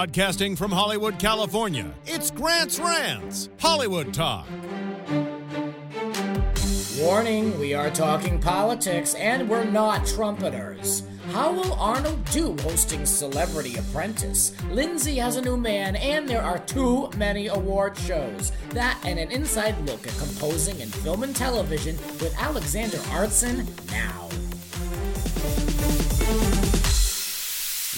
Broadcasting from Hollywood, California, it's Grant's Rants, Hollywood Talk. Warning, we are talking politics and we're not trumpeters. How will Arnold do hosting Celebrity Apprentice? Lindsay has a new man, and there are too many award shows. That and an inside look at composing in film and television with Alexander Artson now.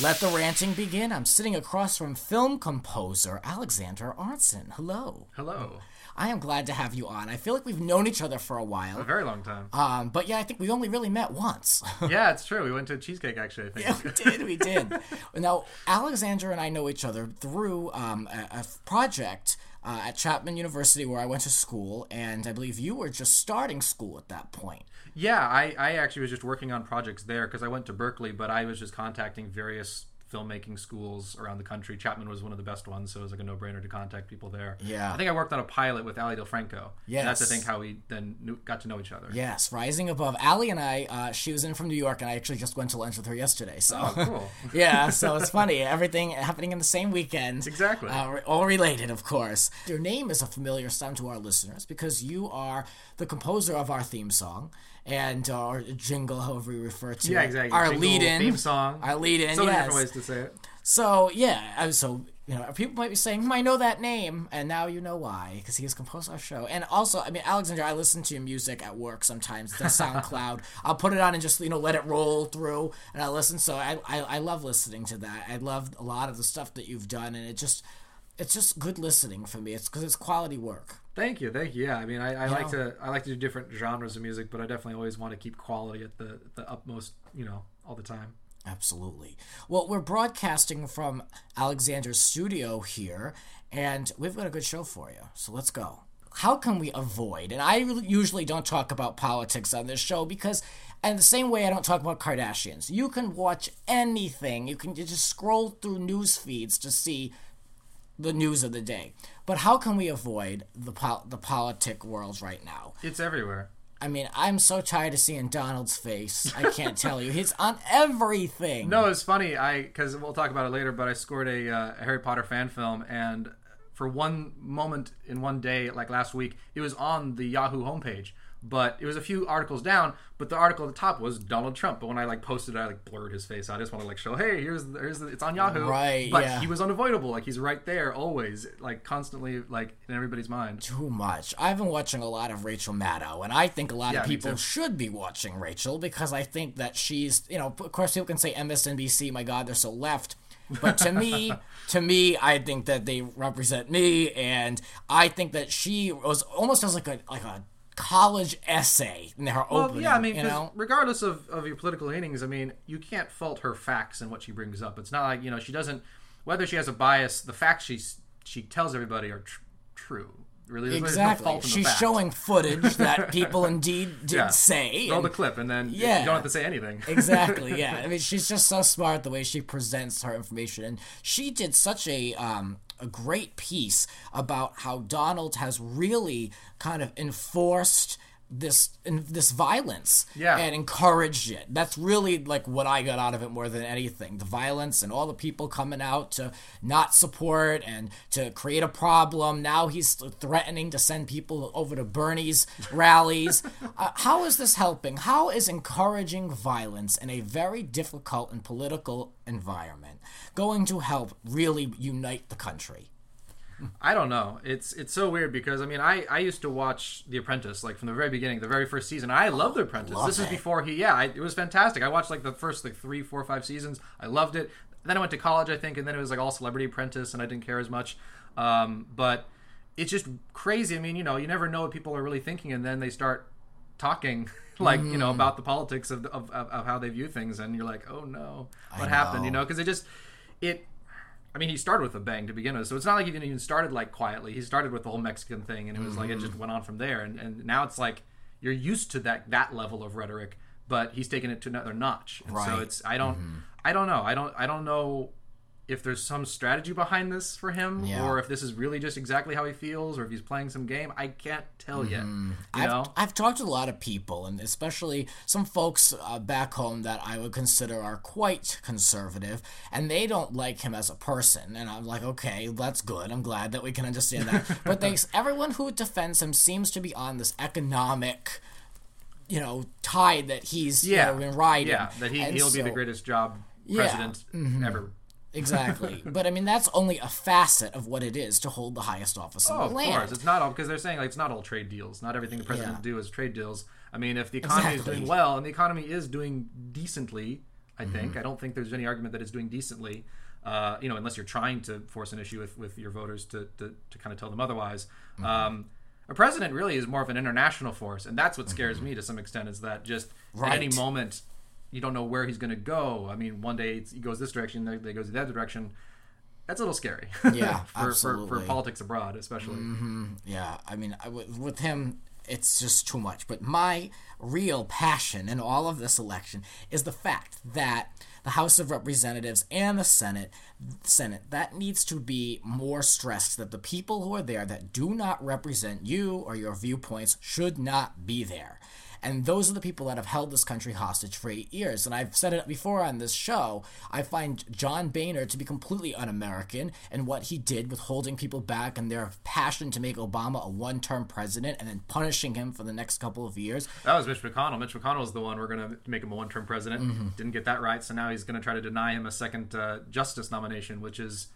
Let the ranting begin. I'm sitting across from film composer Alexander Artson. Hello. Hello. I am glad to have you on. I feel like we've known each other for a while. A very long time. Um, but yeah, I think we only really met once. yeah, it's true. We went to a cheesecake actually. I yeah, think. we did. We did. now, Alexander and I know each other through um, a, a project uh, at Chapman University where I went to school, and I believe you were just starting school at that point. Yeah, I, I actually was just working on projects there because I went to Berkeley, but I was just contacting various filmmaking schools around the country. Chapman was one of the best ones, so it was like a no-brainer to contact people there. Yeah. I think I worked on a pilot with Ali DelFranco. Yes. That's I think how we then knew, got to know each other. Yes, Rising Above. Ali and I, uh, she was in from New York, and I actually just went to lunch with her yesterday. So, Oh, cool. yeah, so it's funny. Everything happening in the same weekend. Exactly. Uh, all related, of course. Your name is a familiar sound to our listeners because you are the composer of our theme song and uh, our jingle, however we refer to Yeah, it. exactly. Our Jingle, lead in. theme song. Our lead in, So many yes. different ways to say it. So, yeah, so. You know, people might be saying, hmm, I know that name, and now you know why, because he has composed our show. And also, I mean, Alexander, I listen to your music at work sometimes, the SoundCloud. I'll put it on and just, you know, let it roll through, and I listen. So I, I, I love listening to that. I love a lot of the stuff that you've done, and it just, it's just good listening for me. It's because it's quality work. Thank you, thank you. Yeah, I mean, I, I like know. to I like to do different genres of music, but I definitely always want to keep quality at the the utmost, you know, all the time. Absolutely. Well, we're broadcasting from Alexander's studio here, and we've got a good show for you. So let's go. How can we avoid? And I usually don't talk about politics on this show because, and the same way I don't talk about Kardashians, you can watch anything. You can just scroll through news feeds to see the news of the day. But how can we avoid the pol- the politic world right now? It's everywhere. I mean, I'm so tired of seeing Donald's face. I can't tell you. He's on everything. No, it's funny. I because we'll talk about it later, but I scored a, uh, a Harry Potter fan film, and for one moment in one day, like last week, it was on the Yahoo homepage. But it was a few articles down. But the article at the top was Donald Trump. But when I like posted it, I like blurred his face. I just want to like show, hey, here's here's the, it's on Yahoo. Right, But yeah. he was unavoidable. Like he's right there always, like constantly, like in everybody's mind. too much. I've been watching a lot of Rachel Maddow, and I think a lot Yeah, of people should be watching Rachel because I think that she's, you know, of course people can say MSNBC, my God, they're so left. But to me, to me, I think that they represent me, and I think that she was almost as like a like a college essay in her Well, opening. yeah, I mean, you know, regardless of, of your political leanings, I mean, you can't fault her facts and what she brings up. It's not like you know she doesn't whether she has a bias. The facts she she tells everybody are tr- true. Really, no exactly. the She's showing footage that people indeed did Yeah. say. Roll and- the clip, and then Yeah. you don't have to say anything. exactly yeah i mean she's just so smart the way she presents her information and she did such a um a great piece about how donald has really kind of enforced this this violence Yeah. and encouraged it. That's really like what i got out of it more than anything. The violence and all the people coming out to not support and to create a problem. Now he's threatening to send people over to bernie's rallies. Uh, how is this helping? How is encouraging violence in a very difficult and political environment going to help really unite the country I don't know. It's it's so weird because I mean I, I used to watch The Apprentice like from the very beginning, the very first season. I love The Apprentice. love this is before he yeah, I, it was fantastic. I watched like the first like three, four, five seasons. I loved it. Then I went to college, I think, and then it was like all Celebrity Apprentice, and I didn't care as much. Um, but it's just crazy. I mean, you know, you never know what people are really thinking, and then they start talking like you know Mm. about the politics of, of, of, of how they view things, and you're like, oh no, what know. happened? You know, because it just it I mean, he started with a bang to begin with, so it's not like he didn't even started like quietly. He started with the whole Mexican thing, and it was like it Mm-hmm. just went on from there. And, and now it's like you're used to that that level of rhetoric, but he's taken it to another notch. And so it's I don't Mm-hmm. I don't know I don't I don't know if there's some strategy behind this for him, Yeah. or if this is really just exactly how he feels, or if he's playing some game. I can't tell yet. You I've, know, I've talked to a lot of people, and especially some folks uh, back home that I would consider are quite conservative, and they don't like him as a person. And I'm like, okay, that's good. I'm glad that we can understand that. but they, everyone who defends him seems to be on this economic, you know, tide that he's yeah, you know, been riding. yeah, that he And he'll be the greatest job Yeah. president ever. Exactly. but I mean, that's only a facet of what it is to hold the highest office in Oh, the of land. course, it's not all because they're saying like it's not all trade deals. Not everything the president Yeah. do is trade deals. I mean, if the economy Exactly. is doing well, and the economy is doing decently, I Mm-hmm. think I don't think there's any argument that it's doing decently. Uh, you know, unless you're trying to force an issue with, with your voters to, to, to kind of tell them otherwise. Mm-hmm. Um, a president really is more of an international force, and that's what scares me to some extent. Is that just at any Mm-hmm. Moment you don't know where he's going to go. I mean, one day it's, he goes this direction, the next day he goes other direction. That's a little scary. Yeah, for, for, for politics abroad, especially. Mm-hmm. Yeah, I mean, I, with him, it's just too much. But my real passion in all of this election is the fact that the House of Representatives and the Senate, Senate, that needs to be more stressed that the people who are there that do not represent you or your viewpoints should not be there. And those are the people that have held this country hostage for eight years. And I've said it before on this show. I find John Boehner to be completely un American and what he did with holding people back and their passion to make Obama a one term president and then punishing him for the next couple of years. That was Mitch McConnell. Mitch McConnell is the one we're going to make him a one-term president. Mm-hmm. Didn't get that right, so now he's going to try to deny him a second uh, justice nomination, which is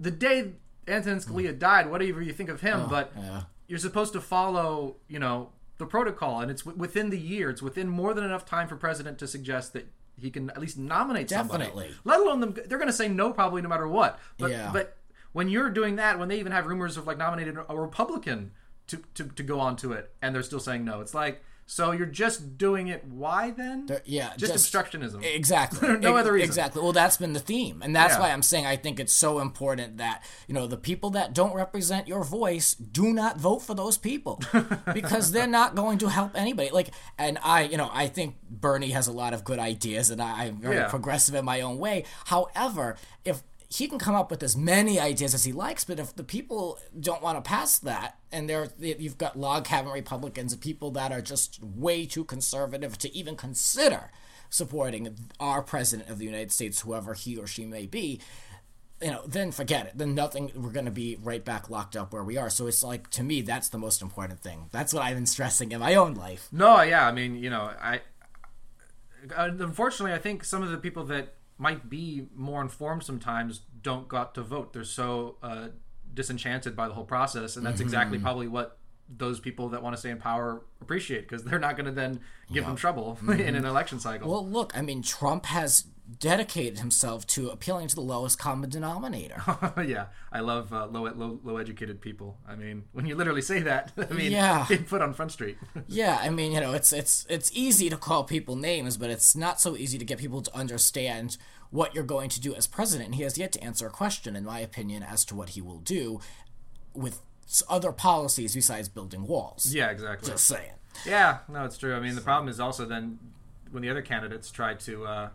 the day Antonin Scalia died. Whatever you think of him, but Oh, yeah. you're supposed to follow, you know, the protocol, and it's w- within the year. It's within more than enough time for president to suggest that he can at least nominate somebody. Definitely. Let alone them, they're going to say no probably no matter what. But Yeah. but when you're doing that, when they even have rumors of like nominating a Republican to, to, to go on to it, and they're still saying no, it's like so you're just doing it. Why then? They're- yeah, just, just- obstructionism. Exactly. No other reason. Exactly. Well, that's been the theme, and that's Yeah. why I'm saying I think it's so important that you know the people that don't represent your voice do not vote for those people because they're not going to help anybody. Like, and I, you know, I think Bernie has a lot of good ideas, and I, I'm very Yeah. progressive in my own way. However, if he can come up with as many ideas as he likes, but if the people don't want to pass that, and there you've got log cabin Republicans and people that are just way too conservative to even consider supporting our president of the United States, whoever he or she may be, you know, then forget it. Then nothing. We're going to be right back locked up where we are. So it's like to me, that's the most important thing. That's what I've been stressing in my own life. No, yeah, I mean, you know, I uh, unfortunately I think some of the people that might be more informed sometimes don't got to vote. They're so uh, disenchanted by the whole process, and that's Mm-hmm. exactly probably what those people that want to stay in power appreciate because they're not going to then give them trouble in an election cycle. Mm-hmm. Well, look, I mean, Trump has dedicated himself to appealing to the lowest common denominator. yeah, I love uh, low, low low educated people. I mean, when you literally say that, I mean, Yeah. being put on Front Street. Yeah, I mean, you know, it's it's it's easy to call people names, but it's not so easy to get people to understand what you're going to do as president. And he has yet to answer a question, in my opinion, as to what he will do with other policies besides building walls. yeah, exactly. Just saying. Yeah, no, it's true. I mean, the problem is also then when the other candidates try to uh,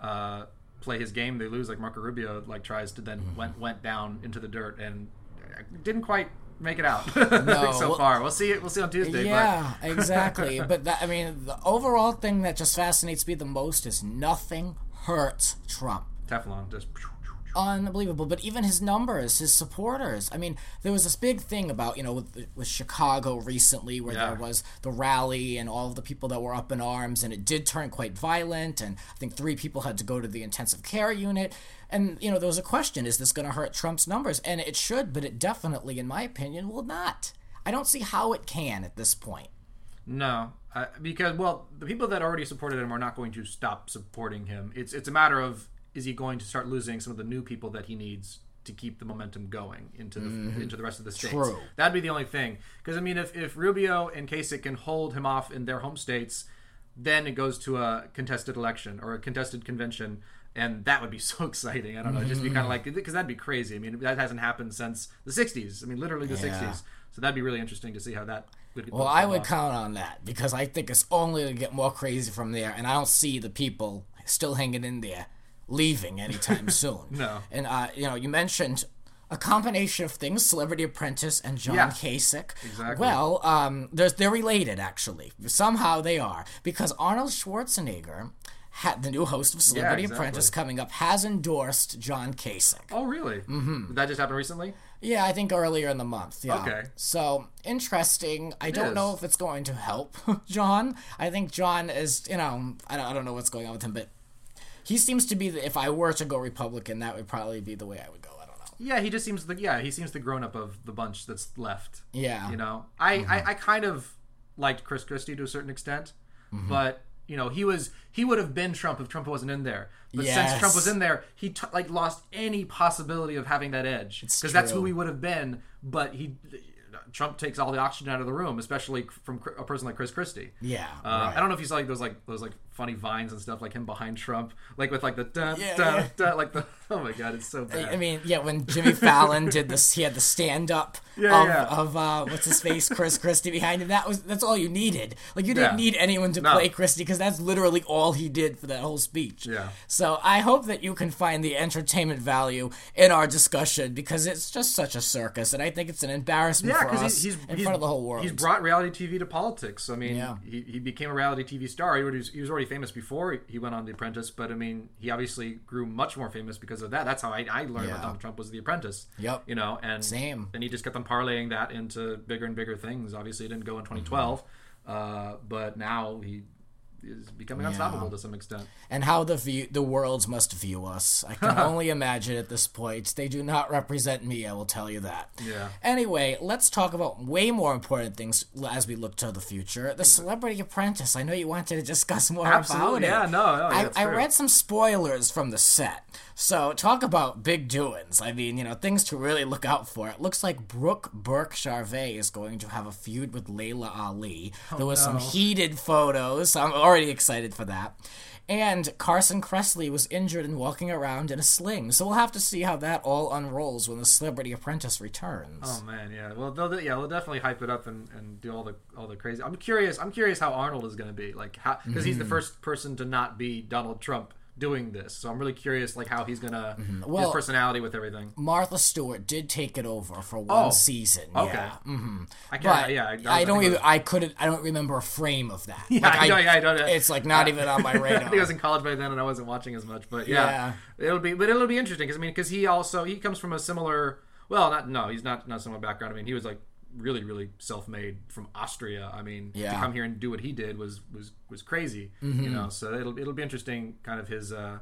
uh, play his game, they lose. Like Marco Rubio, like tries to then went went down into the dirt and didn't quite make it out. Think so well- far. We'll see. We'll see on Tuesday. Yeah, exactly. but that, I mean, the overall thing that just fascinates me the most is nothing hurts Trump. Teflon just. Unbelievable. But even his numbers, his supporters. I mean, there was this big thing about you know with, with Chicago recently, where Yeah. there was the rally and all of the people that were up in arms, and it did turn quite violent. And I think three people had to go to the intensive care unit. And you know, there was a question: Is this going to hurt Trump's numbers? And it should, but it definitely, in my opinion, will not. I don't see how it can at this point. No, uh, because well, the people that already supported him are not going to stop supporting him. It's it's a matter of is he going to start losing some of the new people that he needs to keep the momentum going into the mm-hmm. into the rest of the states. True. That'd be the only thing. Because I mean, if if Rubio and Kasich can hold him off in their home states, then it goes to a contested election or a contested convention. And that would be so exciting. I don't know, just be kind of like mm-hmm. because that'd be crazy. I mean, that hasn't happened since the '60s. I mean, literally the Yeah. '60s. So that'd be really interesting to see how that. Would Well, I would count on that because I think it's only going to get more crazy from there, and I don't see the people still hanging in there leaving anytime soon. No. And uh, you know, you mentioned a combination of things: Celebrity Apprentice and John Yeah. Kasich. Exactly. Well, um, there's, they're related actually. Somehow they are because Arnold Schwarzenegger. Had the new host of Celebrity exactly. Apprentice coming up has endorsed John Kasich. Oh, really? Mm-hmm. Did that just happen recently? Yeah, I think earlier in the month. Yeah. Okay. So interesting. I don't is. know if it's going to help John. I think John is, you know, I don't, I don't know what's going on with him, but he seems to be. The, if I were to go Republican, that would probably be the way I would go. I don't know. Yeah, he just seems the yeah he seems the grown up of the bunch that's left. Yeah. You know, I, I I kind of liked Chris Christie to a certain extent, but you know he was he would have been Trump if Trump wasn't in there. But since Trump was in there, he t- like lost any possibility of having that edge because that's who he would have been. But he. Trump takes all the oxygen out of the room, especially from a person like Chris Christie. Yeah, uh, right. I don't know if you saw like those like those like funny vines and stuff like him behind Trump, like with like the dun, Yeah, dun, yeah. dun, like the oh my god, it's so bad. I mean, yeah, when Jimmy Fallon did this, he had the stand up Yeah, of, yeah. of uh, what's his face, Chris Christie behind him. That was that's all you needed. Like you didn't need anyone to No. play Christie because that's literally all he did for that whole speech. Yeah. So I hope that you can find the entertainment value in our discussion because it's just such a circus, and I think it's an embarrassment Yeah, for because us he's, he's in he's- front of the whole world. He's brought reality TV to politics. I mean, he, he became a reality TV star. He was, he was already famous before he went on The Apprentice, but I mean, he obviously grew much more famous because of that. That's how I, I learned Yeah. about Donald Trump was The Apprentice. Yep. You know, and Same. And he just kept on parlaying that into bigger and bigger things. Obviously, it didn't go in 2012, uh, but now he is becoming unstoppable to some extent. and how the view the worlds must view us. I can only imagine at this point. They do not represent me, I will tell you that. Yeah. Anyway, let's talk about way more important things as we look to the future. The mm. Celebrity Apprentice. I know you wanted to discuss more Absolutely. about Yeah, it. no, no, I, I read some spoilers from the set. So talk about big doings. I mean, you know, things to really look out for. It looks like Brooke Burke Charvet is going to have a feud with Laila Ali. Oh, there was some heated photos. So I'm already excited for that. And Carson Kressley was injured and walking around in a sling. So we'll have to see how that all unrolls when the Celebrity Apprentice returns. Oh man, yeah. Well, they'll yeah, they'll definitely hype it up and, and do all the all the crazy. I'm curious. I'm curious how Arnold is going to be like how because he's the Mm-hmm. first person to not be Donald Trump doing this. So I'm really curious like how he's gonna Mm-hmm. Well- his personality with everything. Martha Stewart did take it over for one Oh, season. okay. Yeah. hmm I can't. But yeah, I, I, don't even. was- I couldn't. I don't remember a frame of that. Yeah, Like, I know, yeah, I don't- It's like not even on my I radar. think I was in college by then, and I wasn't watching as much. But yeah, it'll be, but it'll be interesting because I mean, because he also he comes from a similar, well, not no, he's not not similar background. I mean, he was like really really self-made from Austria. I mean, Yeah. to come here and do what he did was was was crazy. Mm-hmm. You know, so it'll it'll be interesting, kind of his uh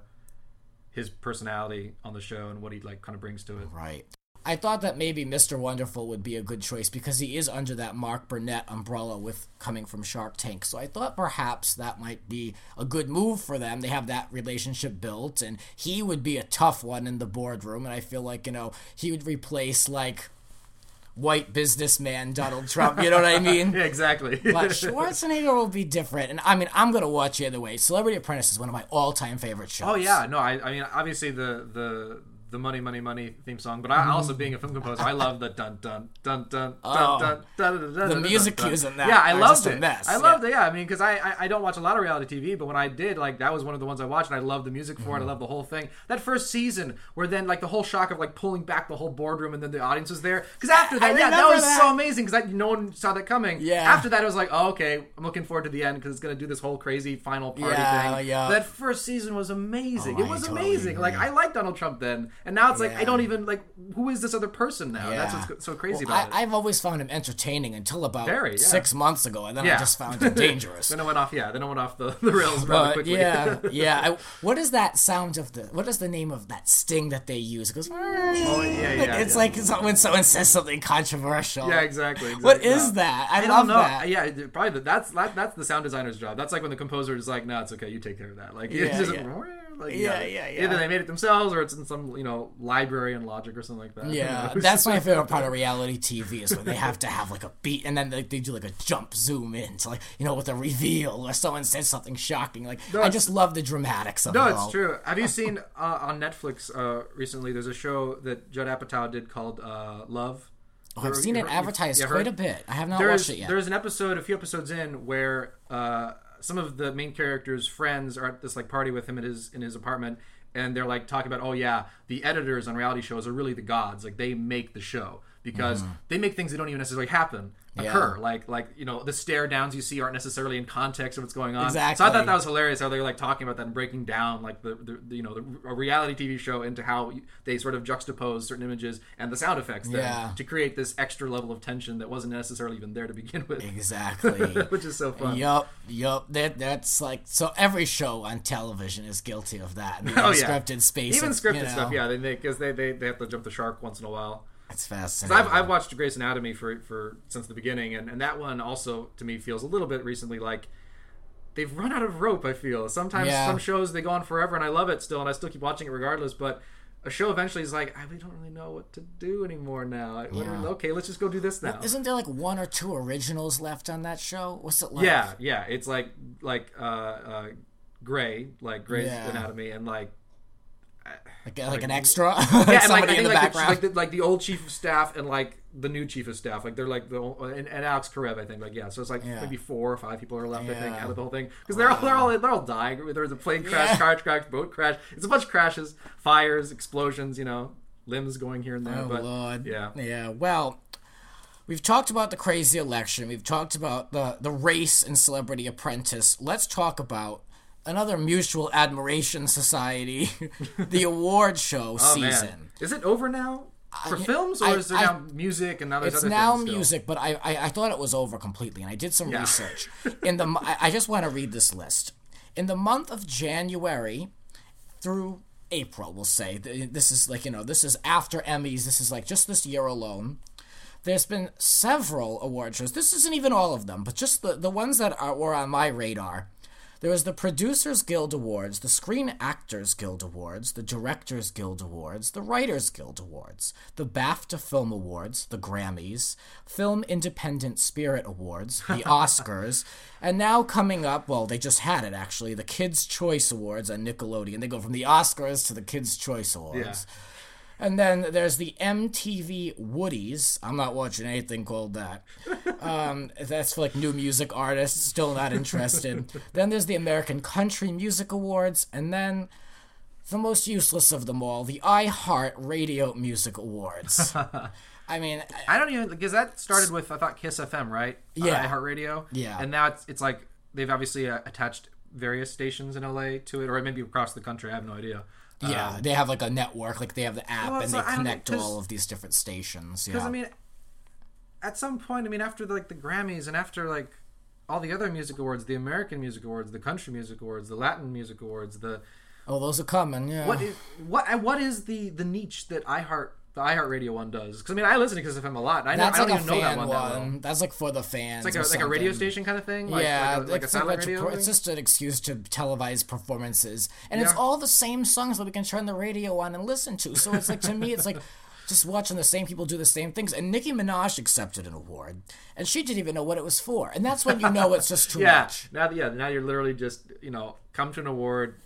his personality on the show and what he like kind of brings to it. Right. I thought that maybe Mr. Wonderful would be a good choice because he is under that Mark Burnett umbrella with coming from Shark Tank. So I thought perhaps that might be a good move for them. They have that relationship built, and he would be a tough one in the boardroom. And I feel like, you know, he would replace, like, white businessman Donald Trump. You know what I mean? Yeah, exactly. But Schwarzenegger will be different. And I mean, I'm going to watch either way. Celebrity Apprentice is one of my all time favorite shows. Oh yeah, no, I, I mean obviously the the the money money money theme song, but I also being a film composer, I love the dun dun dun dun Oh. dun dun dun dun dun. The dun, music dun, cues in that Yeah, I loved it. mess, I yeah. loved it. Yeah, I mean because I, I I don't watch a lot of reality TV, but when I did, like that was one of the ones I watched, and I loved the music for it. Mm-hmm. I loved the whole thing. That first season, where then like the whole shock of like pulling back the whole boardroom, and then the audience was there. Because after that, I yeah, that was that. so amazing. Because no one saw that coming. Yeah. After that, it was like, oh, okay, I'm looking forward to the end because it's gonna do this whole crazy final party Yeah, thing. yeah. That first season was amazing. Oh, it was totally amazing. Like. I liked Donald Trump then, and now it's like I don't even like who is this other person now? That's what's so crazy Well, about I, it. I've always found him entertaining until about Very, yeah. six months ago, and then I just found him dangerous. then it went off. Yeah, then it went off the, the rails rather but quickly. yeah, yeah. I, what is that sound of the? What is the name of that sting that they use? It goes. Oh, yeah, yeah, it's yeah. like when someone says something controversial. Yeah, exactly. What exactly. is that? I, I love don't know. that. Yeah, probably the, that's that, that's the sound designer's job. That's like when the composer is like, "No, it's okay. You take care of that." Like, Yeah, just, yeah. Like, Yeah, yeah, yeah. Either they made it themselves, or it's in some you know library and Logic or something like that. Yeah, that's my favorite part of reality TV is when they have to have like a beat and then they, they do like a jump zoom in to like you know with a reveal or someone says something shocking. Like I just love the dramatics of No, it No, it's true. Have you seen uh, on Netflix uh, recently? There's a show that Judd Apatow did called uh, Love. Oh, I've seen it advertised ever quite a bit. I have not There's watched it yet. there's an episode, a few episodes in, where uh, some of the main characters' friends are at this like party with him at his in his apartment, and they're like talking about, oh yeah, the editors on reality shows are really the gods. Like they make the show because mm-hmm. they make things that don't even necessarily happen occur. Yeah. Like like you know the stare downs you see aren't necessarily in context of what's going on. So I thought that was hilarious how they're like talking about that and breaking down like the, the, the you know the, a reality TV show into how they sort of juxtapose certain images and the sound effects then Yeah. to create this extra level of tension that wasn't necessarily even there to begin with, Exactly. which is so fun. Yup, yup. That that's like so. Every show on television is guilty of that. the Oh yeah, unscripted space. Even scripted you know, stuff, yeah, they make, because they, they they have to jump the shark once in a while. It's fascinating. I've, I've watched Grey's Anatomy for for since the beginning, and, and that one also to me feels a little bit recently like they've run out of rope. I feel sometimes Yeah. some shows they go on forever, and I love it still, and I still keep watching it regardless. But a show eventually is like, I, we don't really know what to do anymore now. Yeah. okay, let's just go do this now. Isn't there like one or two originals left on that show? What's it like? yeah, yeah, it's like like uh, uh, Grey, like Grey's Yeah. Anatomy, and like Uh, like, like an extra. yeah, and like, I somebody think in the like, the, background. like, the, like the old chief of staff and like the new chief of staff, like they're like the and, and Alex Karev, I think, like yeah, so it's like Yeah. maybe four or five people are left, I think, out of the whole thing because they're all they're all they're all dying. There's a plane crash, Yeah. car crash, boat crash. It's a bunch of crashes, fires, explosions, you know, limbs going here and there. Oh but Lord. yeah, Yeah. Well, we've talked about the crazy election. We've talked about the the race in Celebrity Apprentice. Let's talk about another mutual admiration society, the award show oh season. man, is it over now? For films, or I- is there I- now music and now there's It's other now things still? music, but I, I I thought it was over completely, and I did some Yeah. research. In the I, I just want to read this list. In the month of January through April, we'll say this is like you know this is after Emmys. This is like just this year alone. There's been several award shows. This isn't even all of them, but just the the ones that are, were on my radar. There was the Producers Guild Awards, the Screen Actors Guild Awards, the Directors Guild Awards, the Writers Guild Awards, the BAFTA Film Awards, the Grammys, Film Independent Spirit Awards, the Oscars, and now coming up, well, they just had it actually, the Kids' Choice Awards on Nickelodeon. They go from the Oscars to the Kids' Choice Awards. And then there's the MTV Woodies. I'm not watching anything called that. Um, that's for like new music artists. Still not interested. then there's the American Country Music Awards, and then the most useless of them all, the iHeart Radio Music Awards. I mean, I don't even because that started with I thought Kiss FM, right? Yeah. iHeartRadio. Yeah. and now it's it's like they've obviously uh, attached various stations in LA to it, or maybe across the country. I have no idea. Yeah, um, they have like a network, like they have the app, Well, and they connect to all of these different stations. Because Yeah. I mean, at some point, I mean, after like the Grammys and after like all the other music awards, the American Music Awards, the Country Music Awards, the Latin Music Awards, the oh, those are coming. Yeah. what is what what is the the niche that iHeart the iHeartRadio one does? Because I mean, I listen to Kiss FM a lot. I, know, That's I don't like a even know that one. one. That well. That's like for the fans. It's like a, like a radio station kind of thing. Like, yeah, like a, like a it's, satellite like a- radio. it's just an excuse to televise performances, and it's all the same songs that we can turn the radio on and listen to. So it's like to me, it's like just watching the same people do the same things. And Nicki Minaj accepted an award, and she didn't even know what it was for, and that's when you know it's just too yeah. much. Now, yeah. Now you're literally just you know come to an award.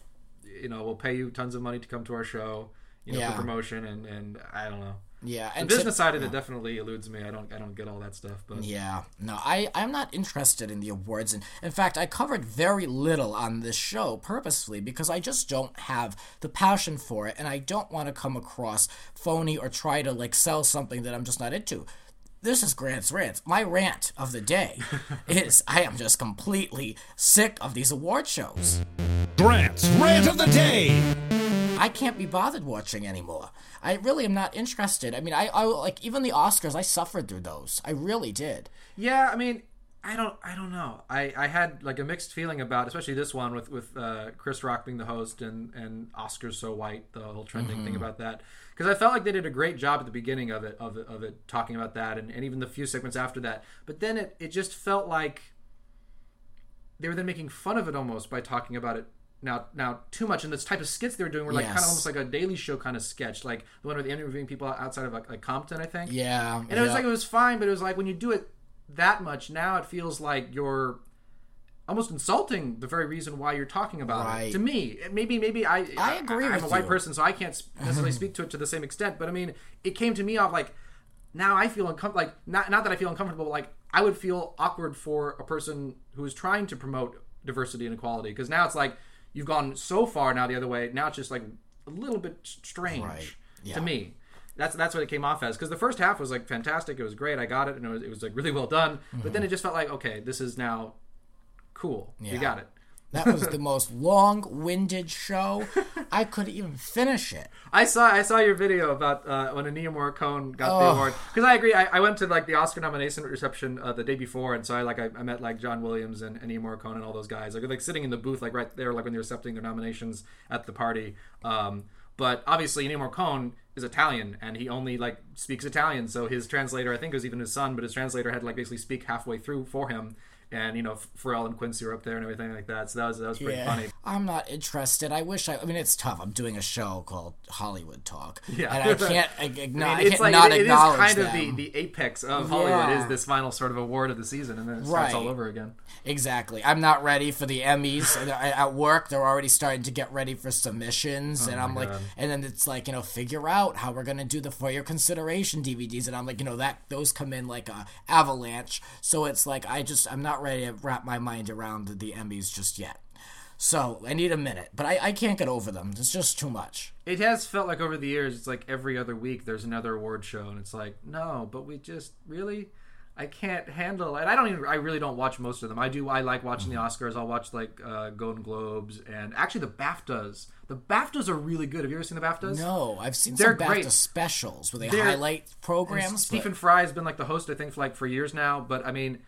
You know, we'll pay you tons of money to come to our show. You know, Yeah. for promotion and and I don't know. Yeah, The and business to- side of it definitely eludes me. I don't I don't get all that stuff. But Yeah, no, I, I'm not interested in the awards. And in fact, I covered very little on this show purposefully because I just don't have the passion for it and I don't want to come across phony or try to like sell something that I'm just not into. This is Grant's rant. My rant of the day is I am just completely sick of these award shows. Grant's Rant of the Day. I can't be bothered watching anymore. I really am not interested. I mean, I, I like even the Oscars. I suffered through those. I really did. Yeah, I mean, I don't, I don't know. I, I had like a mixed feeling about, especially this one with with uh, Chris Rock being the host and and Oscars so white, the whole trending thing about that. Because I felt like they did a great job at the beginning of it, of it, of it talking about that, and, and even the few segments after that. But then it, it just felt like they were then making fun of it almost by talking about it now now too much and this type of skits they were doing were like kind of almost like a daily show kind of sketch like the one where they're interviewing people outside of like, like compton i think Yeah, and it was like it was fine, but it was like when you do it that much, now it feels like you're almost insulting the very reason why you're talking about Right. it. To me, maybe maybe I I agree I'm with a white you. person, so I can't necessarily speak to it to the same extent. But I mean, it came to me off like now I feel uncomfortable. Like not not that I feel uncomfortable, but like I would feel awkward for a person who is trying to promote diversity and equality because now it's like you've gone so far now the other way. Now it's just like a little bit strange Right. Yeah. to me. That's that's what it came off as because the first half was like fantastic. It was great. I got it, and it was, it was like really well done. But then it just felt like okay, this is now cool. You Mm-hmm. Got it. That was the most long-winded show. I couldn't even finish it. I saw I saw your video about uh, when Ennio Morricone got the Oh. award because I agree. I, I went to like the Oscar nomination reception uh, the day before, and so I like I, I met like John Williams and Ennio Morricone and all those guys. Like like sitting in the booth like right there, like when they were accepting their nominations at the party. Um, but obviously Ennio Morricone is Italian and he only like speaks Italian, so his translator I think it was even his son, but his translator had to, like basically speak halfway through for him. And you know Pharrell and Quincy were up there and everything like that, so that was that was pretty funny. I'm not interested. I wish I. I mean, it's tough. I'm doing a show called Hollywood Talk, Yeah. and I can't. I, acknow- I I mean, it's can't like not it- it is acknowledge kind of the, the apex of Hollywood Yeah. is this final sort of award of the season, and then it starts Right. all over again. Exactly. I'm not ready for the Emmys. And At work, they're already starting to get ready for submissions, and oh I'm like, and then it's like, you know, figure out how we're gonna do the for your consideration DVDs, and I'm like, you know, that those come in like a avalanche. So it's like I just I'm not ready to wrap my mind around the, Emmys just yet. So I need a minute, but I, I can't get over them. It's just too much. It has felt like over the years, it's like every other week there's another award show, and it's like, no, but we just really, I can't handle it. I don't even, I really don't watch most of them. I do, I like watching the Oscars. I'll watch like uh, Golden Globes and actually the BAFTAs. The BAFTAs are really good. Have you ever seen the BAFTAs? No, I've seen They're some BAFTA great. specials where they They're- highlight programs. but- Stephen Fry has been like the host, I think, for like for years now. But I mean,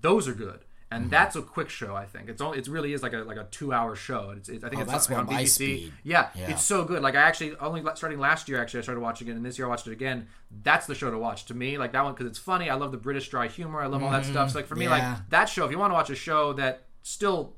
those are good, and Mm-hmm. that's a quick show. I think it's only it really is like a like a two hour show. It's, it's I think Oh, it's that's on, on BBC. Yeah, Yeah. it's so good. Like I actually only starting last year. Actually, I started watching it, and this year I watched it again. That's the show to watch to me. Like that one because it's funny. I love the British dry humor. I love all that stuff. So like for me, Mm-hmm. Yeah. like that show. If you want to watch a show that still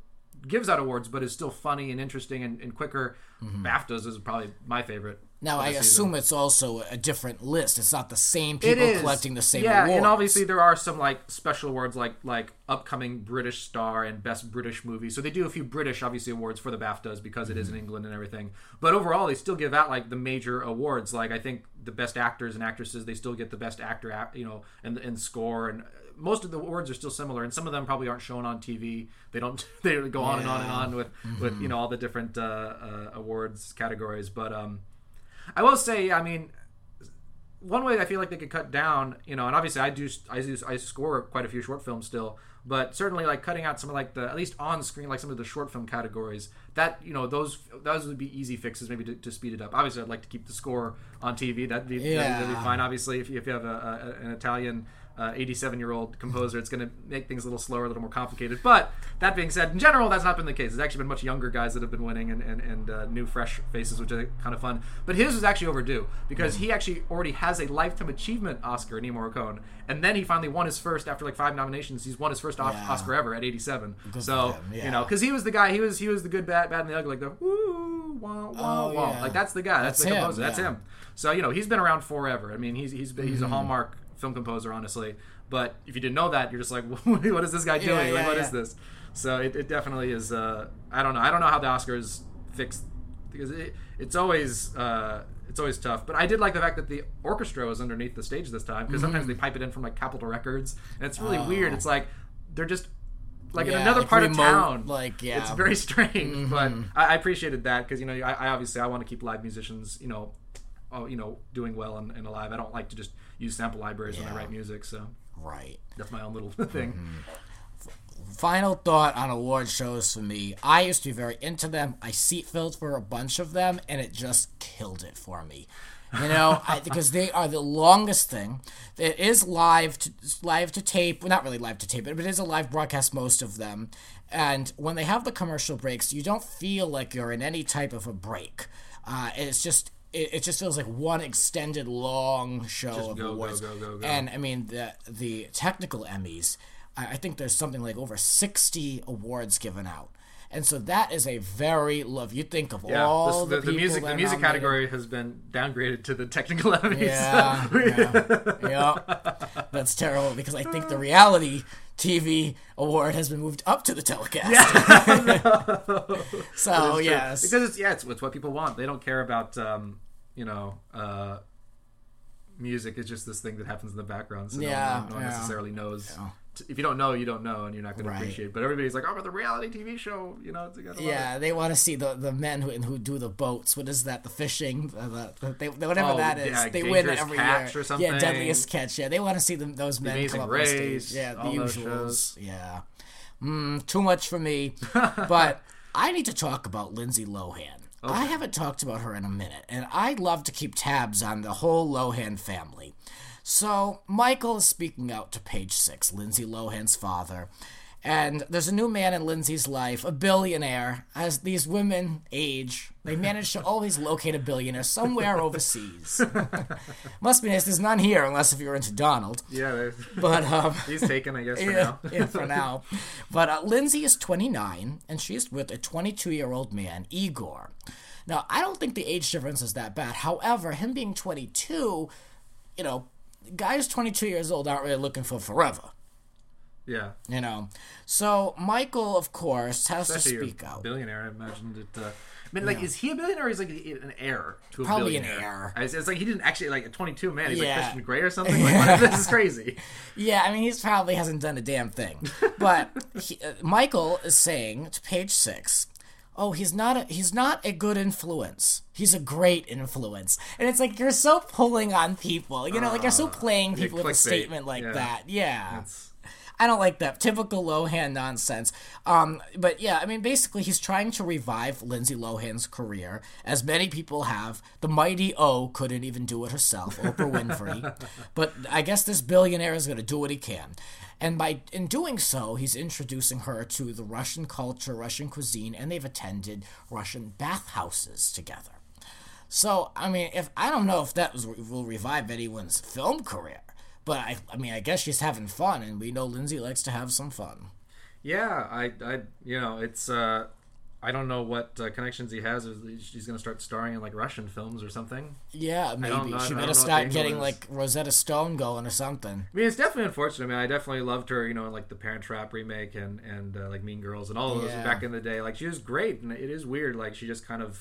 gives out awards but is still funny and interesting and, and quicker, BAFTAs is probably my favorite. Mm-hmm. Now I the season. assume it's also a different list. It's not the same people collecting the same yeah, awards. and obviously there are some like special awards like like upcoming British star and best British movie. So they do a few British obviously awards for the BAFTAs because it is Mm-hmm. in England and everything. But overall, they still give out like the major awards. Like I think the best actors and actresses they still get the best actor, you know, and and score and. Most of the awards are still similar, and some of them probably aren't shown on TV. They don't. They go on and on and on with with Mm-hmm. you know all the different uh, uh, awards categories. But um, I will say, I mean, one way I feel like they could cut down, you know, and obviously I do, I do, I score quite a few short films still, but certainly like cutting out some of like the at least on screen like some of the short film categories that you know those those would be easy fixes maybe to, to speed it up. Obviously, I'd like to keep the score on TV. That'd be that'd, that'd be fine. Obviously, if you, if you have a, a, an Italian. 87 year old composer, it's going to make things a little slower, a little more complicated. But that being said, in general, that's not been the case. There's actually been much younger guys that have been winning and, and, and uh, new, fresh faces, which are kind of fun. But his was actually overdue because he actually already has a Lifetime Achievement Oscar, Ennio Morricone. And then he finally won his first, after like five nominations, he's won his first Yeah. Oscar ever at 87. Good so, him, you know, because he was the guy, he was he was the good, bad, bad, and the ugly, like the woo, wah, wah, Oh, wah. yeah. Like that's the guy. That's, That's the him, composer. That's yeah. him. So, you know, he's been around forever. I mean, he's he's he's Mm-hmm. a hallmark film composer, honestly. But if you didn't know that, you're just like, what is this guy doing? Yeah, like, yeah, what is this? So it, it definitely is. Uh, I don't know. I don't know how the Oscars fix because it, it's always uh, it's always tough. But I did like the fact that the orchestra was underneath the stage this time because sometimes Mm-hmm. they pipe it in from like Capitol Records, and it's really weird. It's like they're just like in Oh. Another like part remote, of town. like, yeah. Mm-hmm. it's very strange. But I, I appreciated that because you know I, I obviously I want to keep live musicians you know. Oh, you know, doing well and, and alive. I don't like to just use sample libraries when I write music, so right. that's my own little thing. Final thought on award shows for me. I used to be very into them. I seat filled for a bunch of them, and it just killed it for me. You know, I, because they are the longest thing. It is live to live to tape. Well, not really live to tape, but it is a live broadcast. Most of them, and when they have the commercial breaks, you don't feel like you're in any type of a break. Uh, it's just. It, it just feels like one extended long show of go, go, awards, go, go, go. and I mean the the technical Emmys. I, I think there's something like over sixty awards given out, and so that is a very love. You think of Yeah, all this- the, the, the music the music category has been downgraded to the technical Emmys. Yeah, yeah, yeah. That's terrible because I think the reality TV award has been moved up to the telecast. so It's true. yes, because it's yeah, it's, it's what people want. They don't care about um, you know uh, music. It's just this thing that happens in the background, so no one- Yeah, no one, yeah. necessarily knows t- if you don't know, you don't know, and you're not going Right. to appreciate. But everybody's like, oh, but the reality TV show, you know, it's got a lot of- Yeah, they want to see the, the men who who do the boats. What is that? The fishing, the, the, they, whatever Oh, that is. yeah, they win every Catch year. or something. Yeah, deadliest catch. Yeah, they want to see them those men Amazing come up on stage. Yeah, the usuals. Yeah, mm, too much for me. but I need to talk about Lindsay Lohan. I haven't talked about her in a minute, and I love to keep tabs on the whole Lohan family. So Michael is speaking out to page six, Lindsay Lohan's father. And there's a new man in Lindsay's life, a billionaire. As these women age, they manage to always locate a billionaire somewhere overseas. Must be nice. There's none here, unless if you're into Donald. yeah. But um, he's taken, I guess, for yeah, now. yeah, for now. But uh, Lindsay is 29, and she's with a 22 year old man, Igor. Now, I don't think the age difference is that bad. However, him being 22, you know, guys 22 years old aren't really looking for forever. yeah. You know, so Michael, of course, has Especially to speak out. billionaire. I imagined it. Uh, I mean, like, is he a billionaire or is like an heir to a Probably an heir. It's, it's like he didn't actually like a 22 man. He's Yeah. like Christian Grey or something. Like, this is crazy. Yeah, I mean, he's probably hasn't done a damn thing. But he, uh, Michael is saying to page six, "Oh, he's not a he's not a good influence. He's a great influence." And it's like you're so pulling on people, you know, like you're so playing people with a statement like Yeah. that. Yeah. It's, I don't like that typical Lohan nonsense. Um, but yeah, I mean, basically, he's trying to revive Lindsay Lohan's career, as many people have. The mighty O couldn't even do it herself, Oprah Winfrey. but I guess this billionaire is going to do what he can, and by in doing so, he's introducing her to the Russian culture, Russian cuisine, and they've attended Russian bathhouses together. So, I mean, if I don't know if that was, will revive anyone's film career, but I, I mean, I guess she's having fun, and we know Lindsay likes to have some fun. yeah, I, I, you know, it's. uh I don't know what uh, connections he has. She's going to start starring in like Russian films or something. Yeah, maybe know- she better start getting is. like Rosetta Stone going or something. I mean, it's definitely unfortunate. I mean, I definitely loved her, you know, in like the Parent Trap remake and and uh, like Mean Girls and all of those Yeah. back in the day. Like she was great, and it is weird. Like she just kind of,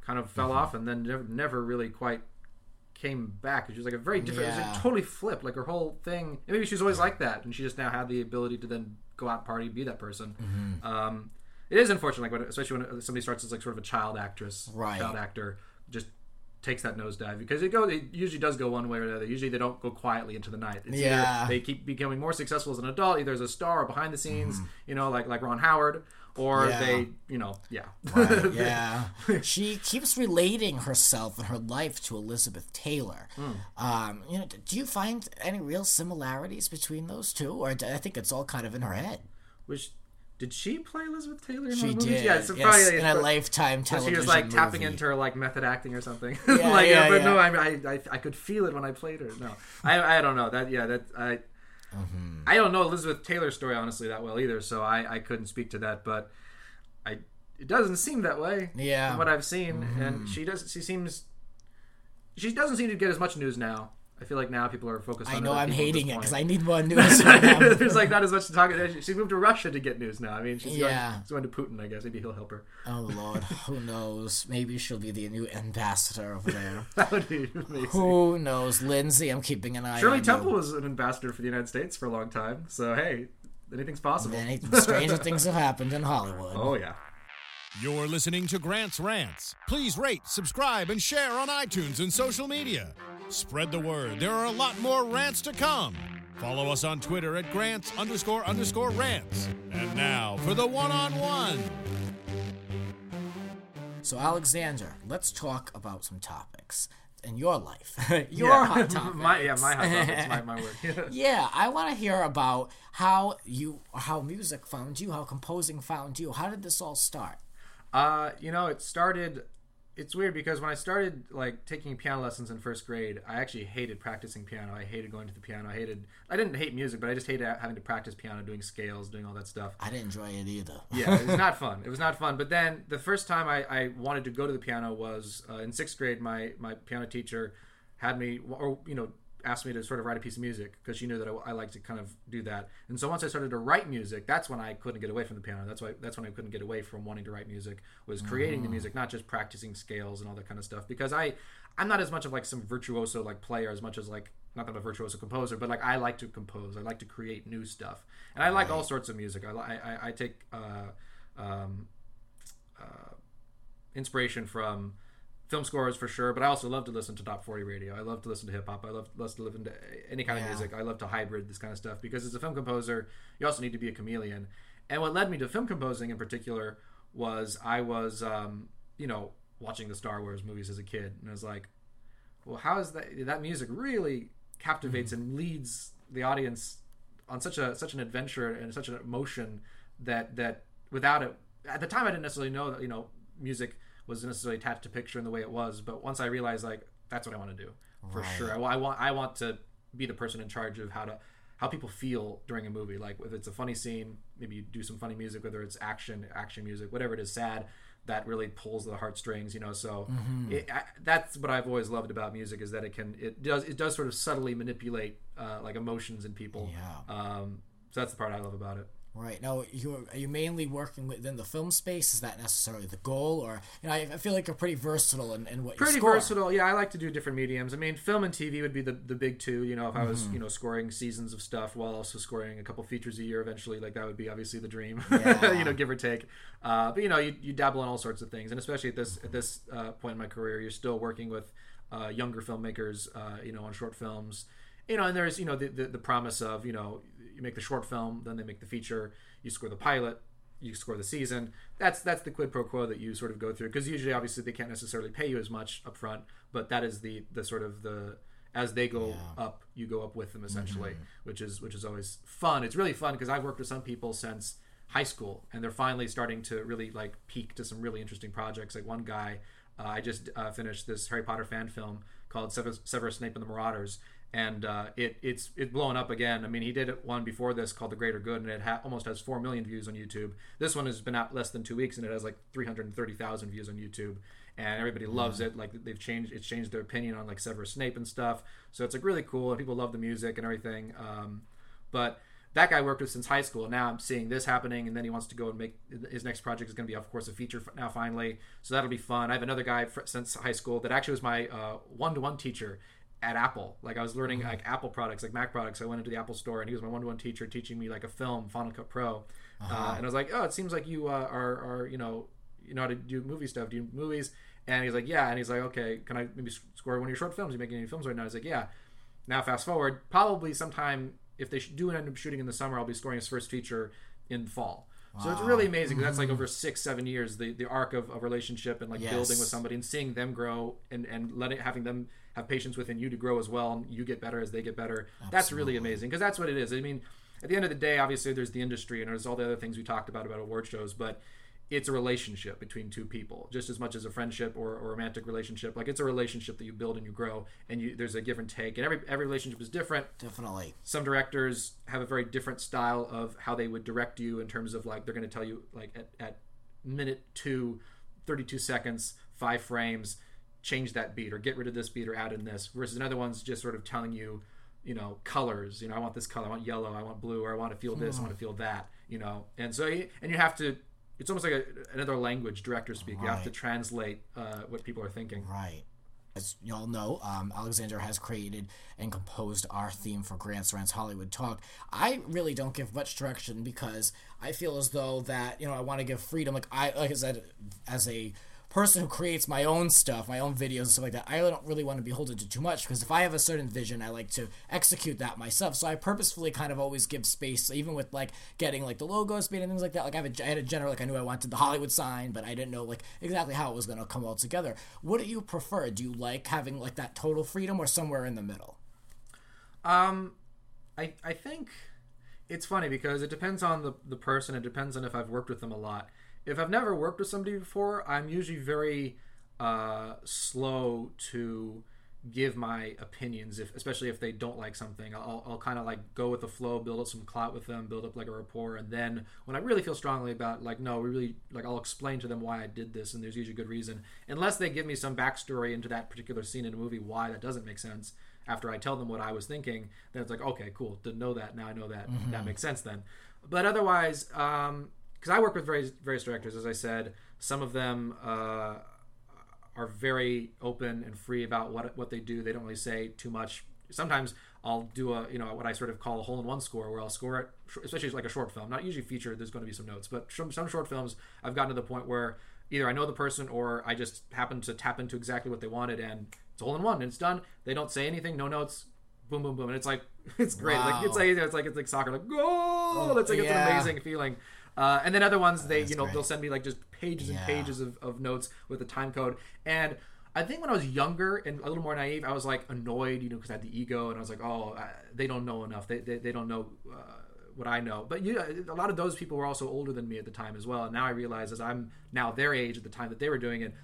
kind of fell off, and then never, never really quite came back. Because she was like a very different. It was like totally flipped. Like her whole thing. Maybe she was always like that, and she just now had the ability to then go out and party, be that person. Mm-hmm. Um, it is unfortunate, like when, especially when somebody starts as like sort of a child actress, Right. child actor, just takes that nosedive because it goes. It usually does go one way or another. Usually they don't go quietly into the night. It's Yeah. They keep becoming more successful as an adult, either as a star or behind the scenes, you know, like like Ron Howard, or. Yeah. they, you know, yeah, Right, yeah. she keeps relating herself and her life to Elizabeth Taylor. Hmm. Um, you know, do you find any real similarities between those two, or do- I think it's all kind of in her head? Which did she play Elizabeth Taylor in She one of the movies? did, Yeah, so yes, probably in a lifetime television she was like tapping into her like method acting or something. Yeah, like, yeah, but yeah. no, I, I, I, I could feel it when I played her. No, I, I don't know that. Yeah, that I, Mm-hmm. I don't know Elizabeth Taylor's story honestly that well either, so I, I couldn't speak to that. But I, it doesn't seem that way. Yeah. from what I've seen, Mm-hmm. and she does. She seems, she doesn't seem to get as much news now. I feel like now people are focused. I on know other I'm hating it because. I need more news. There's like not as much to talk about. She moved to Russia to get news now. I mean, she's, Yeah. going, she's going to Putin. I guess maybe he'll help her. oh Lord, who knows? Maybe she'll be the new ambassador over there. That would be amazing. Who knows, Lindsay? I'm keeping an eye on that. Shirley on Temple you. was an ambassador for the United States for a long time, so hey, anything's possible. Many stranger things have happened in Hollywood. Oh yeah. You're listening to Grant's Rants. Please rate, subscribe, and share on iTunes and social media. Spread the word. There are a lot more rants to come. Follow us on Twitter at Grants underscore underscore rants. And now for the one on one. So, Alexander, let's talk about some topics in your life. your yeah. hot topics. my yeah, my hot topics, my, my word. Yeah, I want to hear about how you, how music found you, how composing found you. How did this all start? uh, you know, it started. It's weird because when I started like taking piano lessons in first grade, I actually hated practicing piano. I hated going to the piano. I hated. I didn't hate music, but I just hated having to practice piano, doing scales, doing all that stuff. I didn't enjoy it either. yeah, it was not fun. It was not fun. But then the first time I, I wanted to go to the piano was uh, in sixth grade. My my piano teacher had me, or you know, asked me to sort of write a piece of music because she knew that I, I like to kind of do that. And so once I started to write music, that's when I couldn't get away from the piano. That's why that's when I couldn't get away from wanting to write music was creating the music, not just practicing scales and all that kind of stuff. Because I I'm not as much of like some virtuoso like player as much as like not that I'm a virtuoso composer, but like I like to compose. I like to create new stuff, and I like all sorts of music. I I, I take uh, um, uh, inspiration from film scores for sure, but I also love to listen to top 40 radio. I love to listen to hip hop. I love, love to listen to any kind of Yeah. music. I love to hybrid this kind of stuff because as a film composer, you also need to be a chameleon. And what led me to film composing in particular was I was, um, you know, watching the Star Wars movies as a kid, and I was like, well, how is that? That music really captivates and leads the audience on such a such an adventure and such an emotion that that without it, at the time I didn't necessarily know that you know music was necessarily attached to picture in the way it was, but once I realized like that's what I want to do for sure. I, I want I want to be the person in charge of how to how people feel during a movie. Like if it's a funny scene, maybe you do some funny music, whether it's action, action music, whatever it is, sad. That really pulls the heartstrings, you know. So it, I, that's what I've always loved about music is that it can it does it does sort of subtly manipulate uh, like emotions in people. Yeah. Um, so that's the part I love about it. Right now, you are you mainly working within the film space? Is that necessarily the goal, or you know, I, I feel like you're pretty versatile in, in what you pretty versatile. Yeah, I like to do different mediums. I mean, film and TV would be the, the big two. You know, if I was Mm-hmm. you know scoring seasons of stuff while also scoring a couple features a year eventually, like that would be obviously the dream. Yeah. you know, give or take. Uh, but you know, you, you dabble in all sorts of things, and especially at this at this uh, point in my career, you're still working with uh, younger filmmakers. Uh, you know, on short films. You know, and there's you know the, the the promise of you know you make the short film, then they make the feature. You score the pilot, you score the season. That's that's the quid pro quo that you sort of go through because usually, obviously, they can't necessarily pay you as much up front, but that is the the sort of the as they go up, you go up with them essentially, which is which is always fun. It's really fun because I've worked with some people since high school, and they're finally starting to really like peak to some really interesting projects. Like one guy, uh, I just uh, finished this Harry Potter fan film called Severus, Severus Snape and the Marauders, and uh, it it's it's blowing up again. I mean, he did one before this called The Greater Good, and it ha- almost has four million views on YouTube. This one has been out less than two weeks, and it has like three hundred thirty thousand views on YouTube, and everybody loves it. Like they've changed it's changed their opinion on like Severus Snape and stuff. So it's like really cool, and people love the music and everything. Um, but that guy I worked with since high school. Now I'm seeing this happening, and then he wants to go and make his next project is going to be, of course, a feature now. Finally, so that'll be fun. I have another guy since high school that actually was my one to one teacher at Apple. Like I was learning Mm-hmm. like Apple products, like Mac products. I went into the Apple store, and he was my one to one teacher, teaching me like a film, Final Cut Pro. Uh-huh. Uh, and I was like, oh, it seems like you uh, are, are you know you know how to do movie stuff. Do movies? And he's like, yeah. And he's like, okay, can I maybe score one of your short films? You making any films right now? He's like, yeah. Now fast forward, probably sometime if they do end up shooting in the summer, I'll be scoring his first feature in fall. So it's really amazing 'cause that's like over six, seven years, the, the arc of a relationship and like Yes. building with somebody and seeing them grow and, and letting having them have patience within you to grow as well and you get better as they get better. That's really amazing because that's what it is. I mean, at the end of the day, obviously there's the industry and there's all the other things we talked about about award shows, but it's a relationship between two people just as much as a friendship or, or romantic relationship. Like it's a relationship that you build and you grow and you there's a give and take and every every relationship is different. Definitely. some directors have a very different style of how they would direct you in terms of like they're going to tell you like at, at minute two 32 seconds five frames change that beat or get rid of this beat or add in this versus another one's just sort of telling you you know colors you know i want this color i want yellow i want blue or i want to feel this i want to hmm. feel that you know? And so you- and you have to it's almost like a, another language director speak you have to translate uh, what people are thinking Right. As y'all know, um, Alexander has created and composed our theme for Grant's Rants Hollywood Talk. I really don't give much direction because I feel as though that you know I want to give freedom. Like I, like I said, as a person who creates my own stuff, my own videos and stuff like that, I don't really want to be beholden to too much because if I have a certain vision, I like to execute that myself. So I purposefully kind of always give space, even with like getting like the logos made and things like that. Like I, had a general, like I knew I wanted the Hollywood sign, but I didn't know like exactly how it was going to come all together. What do you prefer? Do you like having like that total freedom or somewhere in the middle? Um, I I think it's funny because it depends on the the person. It depends on if I've worked with them a lot. If I've never worked with somebody before, I'm usually very uh, slow to give my opinions, if especially if they don't like something. I'll, I'll kind of like go with the flow, build up some clout with them, build up like a rapport, and then when I really feel strongly about like no, we really like I'll explain to them why I did this, and there's usually a good reason. Unless they give me some backstory into that particular scene in a movie why that doesn't make sense, after I tell them what I was thinking, then it's like, okay, cool, didn't know that. Now I know that. Mm-hmm. That makes sense then. But otherwise, because I work with various various directors, as I said, some of them. Uh, are very open and free about what what they do. They don't really say too much. Sometimes I'll do a you know what I sort of call a hole in one score, where I'll score it, especially like a short film. Not usually featured. There's going to be some notes, but some, some short films I've gotten to the point where either I know the person or I just happen to tap into exactly what they wanted, and it's a hole in one, and it's done. They don't say anything, no notes, boom, boom, boom, and it's like it's great. Like it's like it's like it's like soccer, like goal. It's like it's an amazing feeling. Uh, and then other ones, they you know great. they'll send me like just pages and Yeah. pages of, of notes with the time code. And I think when I was younger and a little more naive, I was like annoyed, you know, because I had the ego, and I was like, oh, I, they don't know enough. They they, they don't know. Uh, what I know, but you, a lot of those people were also older than me at the time as well. And now I realize, as I'm now their age at the time that they were doing it,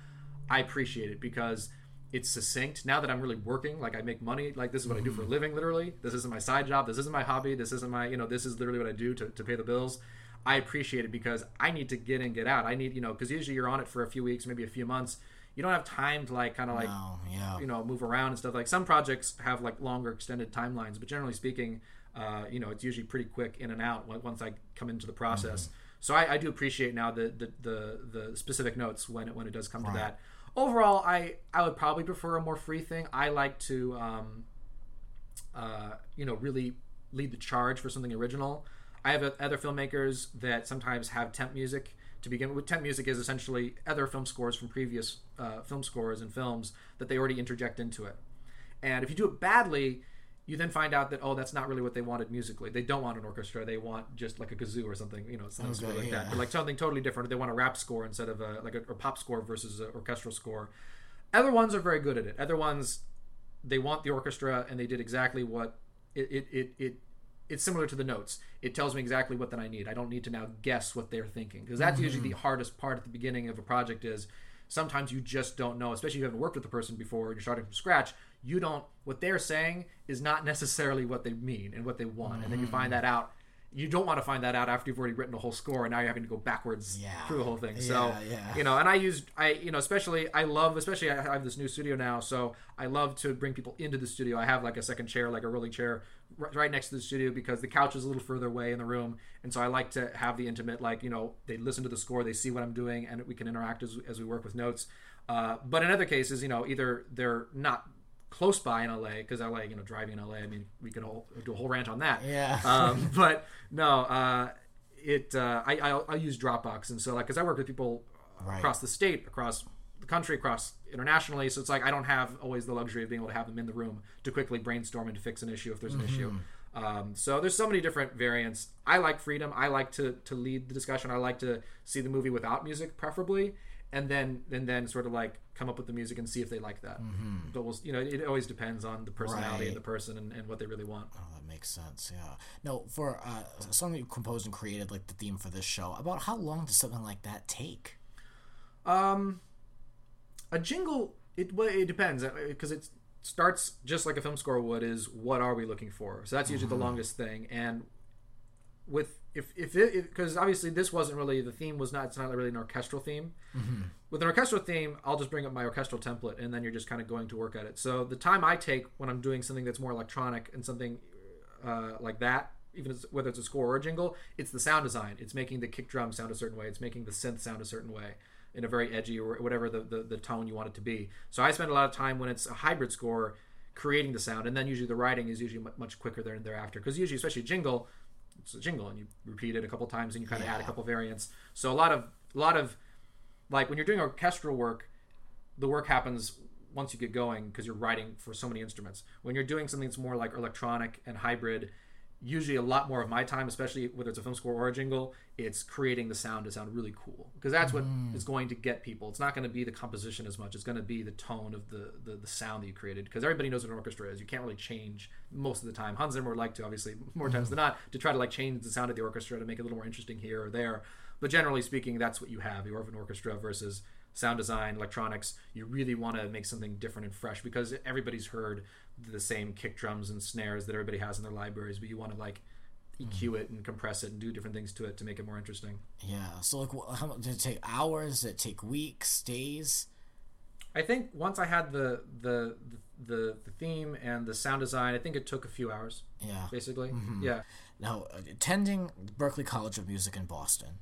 I appreciate it because it's succinct. Now that I'm really working, like I make money, like this is what I do for a living, literally. This isn't my side job. This isn't my hobby. This isn't my, you know, this is literally what I do to, to pay the bills. I appreciate it because I need to get in, get out. I need, you know, because usually you're on it for a few weeks, maybe a few months. You don't have time to like kind of like, Oh, yeah. you know, move around and stuff. Like some projects have like longer extended timelines, but generally speaking, uh, you know, it's usually pretty quick in and out once I come into the process. Mm-hmm. So I, I do appreciate now the, the the the specific notes when it when it does come to that. Overall, I I would probably prefer a more free thing. I like to, um, uh, you know, really lead the charge for something original. I have other filmmakers that sometimes have temp music to begin with. Temp music is essentially other film scores from previous uh, film scores and films that they already interject into it. And if you do it badly, you then find out that oh, that's not really what they wanted musically. They don't want an orchestra. They want just like a kazoo or something, you know, something Okay, like yeah. that. Like something totally different. They want a rap score instead of a like a, or pop score versus an orchestral score. Other ones are very good at it. Other ones, they want the orchestra and they did exactly what it it it. it it's similar to the notes. It tells me exactly what that I need. I don't need to now guess what they're thinking because that's usually mm-hmm. the hardest part at the beginning of a project. Is sometimes you just don't know, especially if you haven't worked with the person before and you're starting from scratch. You don't what they're saying is not necessarily what they mean and what they want, and then you find mm. that out. You don't want to find that out after you've already written a whole score, and now you're having to go backwards Yeah. through the whole thing. So Yeah, yeah. you know, and I used I you know especially I love especially I have this new studio now, so I love to bring people into the studio. I have like a second chair, like a rolling chair, right next to the studio because the couch is a little further away in the room, and so I like to have the intimate like you know they listen to the score, they see what I'm doing, and we can interact as as we work with notes. Uh, but in other cases, you know, either they're not close by in LA because LA, you know, driving in LA. I mean, we could whole, do a whole rant on that. Yeah. Um, but no, uh, it uh, I, I I use Dropbox, and so like because I work with people Right. across the state, across the country, across internationally, so it's like I don't have always the luxury of being able to have them in the room to quickly brainstorm and to fix an issue if there's an issue. Um, so there's so many different variants. I like freedom. I like to to lead the discussion. I like to see the movie without music, preferably, and then and then sort of like come up with the music and see if they like that. But we'll, you know, it always depends on the personality Right. of the person and, and what they really want. Oh, that makes sense. Yeah. No, for uh, something you composed and created, like the theme for this show, about how long does something like that take? Um, a jingle it well, it depends because it starts just like a film score would is what are we looking for so that's usually the longest thing and with if if it because obviously this wasn't really the theme was not it's not really an orchestral theme. With an orchestral theme i'll just bring up my orchestral template and then you're just kind of going to work at it. So the time i take when i'm doing something that's more electronic and something uh, like that even as, whether it's a score or a jingle it's the sound design. It's making the kick drum sound a certain way. It's making the synth sound a certain way in a very edgy or whatever the, the, the tone you want it to be. So i spend a lot of time when it's a hybrid score creating the sound and then usually the writing is usually much quicker there and thereafter. Because usually especially jingle it's a jingle and you repeat it a couple times and you kind of add a couple variants. So a lot of a lot of like when you're doing orchestral work the work happens once you get going because you're writing for so many instruments. When you're doing something that's more like electronic and hybrid usually a lot more of my time especially whether it's a film score or a jingle it's creating the sound to sound really cool. Because that's what what is going to get people. It's not going to be the composition as much. It's going to be the tone of the the, the sound that you created because everybody knows what an orchestra is. You can't really change most of the time. Hans zimmer would like to obviously more times mm. than not to try to like change the sound of the orchestra to make it a little more interesting here or there. But generally speaking that's what you have you have an orchestra versus sound design, electronics, you really want to make something different and fresh because everybody's heard the same kick drums and snares that everybody has in their libraries, but you want to like EQ it and compress it and do different things to it to make it more interesting. Yeah. So, like, how much did it take? Hours? Did it take weeks? Days? I think once I had the the the the theme and the sound design, I think it took a few hours. Yeah. Basically, yeah. Now, attending Berklee College of Music in Boston,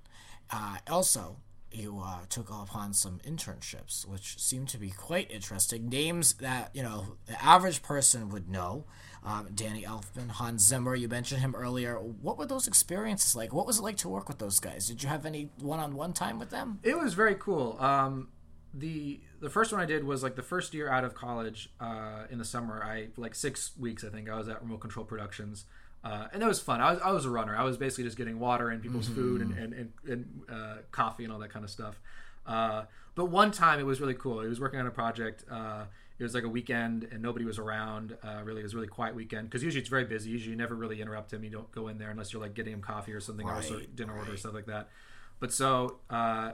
uh, also you uh, took upon some internships, which seemed to be quite interesting. Names that you know the average person would know. Um, Danny Elfman, Hans Zimmer. You mentioned him earlier. What were those experiences like? What was it like to work with those guys? Did you have any one-on-one time with them? It was very cool. Um, the the first one I did was like the first year out of college uh, in the summer. I like six weeks I think I was at Remote Control Productions, uh, and that was fun. I was I was a runner. I was basically just getting water and people's food and and and, and uh, coffee and all that kind of stuff. Uh, but one time it was really cool. He was working on a project. Uh, it was like a weekend and nobody was around. Uh, really, it was a really quiet weekend because usually it's very busy. Usually, you never really interrupt him. You don't go in there unless you're like getting him coffee or something or a sort of Right, dinner order or stuff like that. But so uh,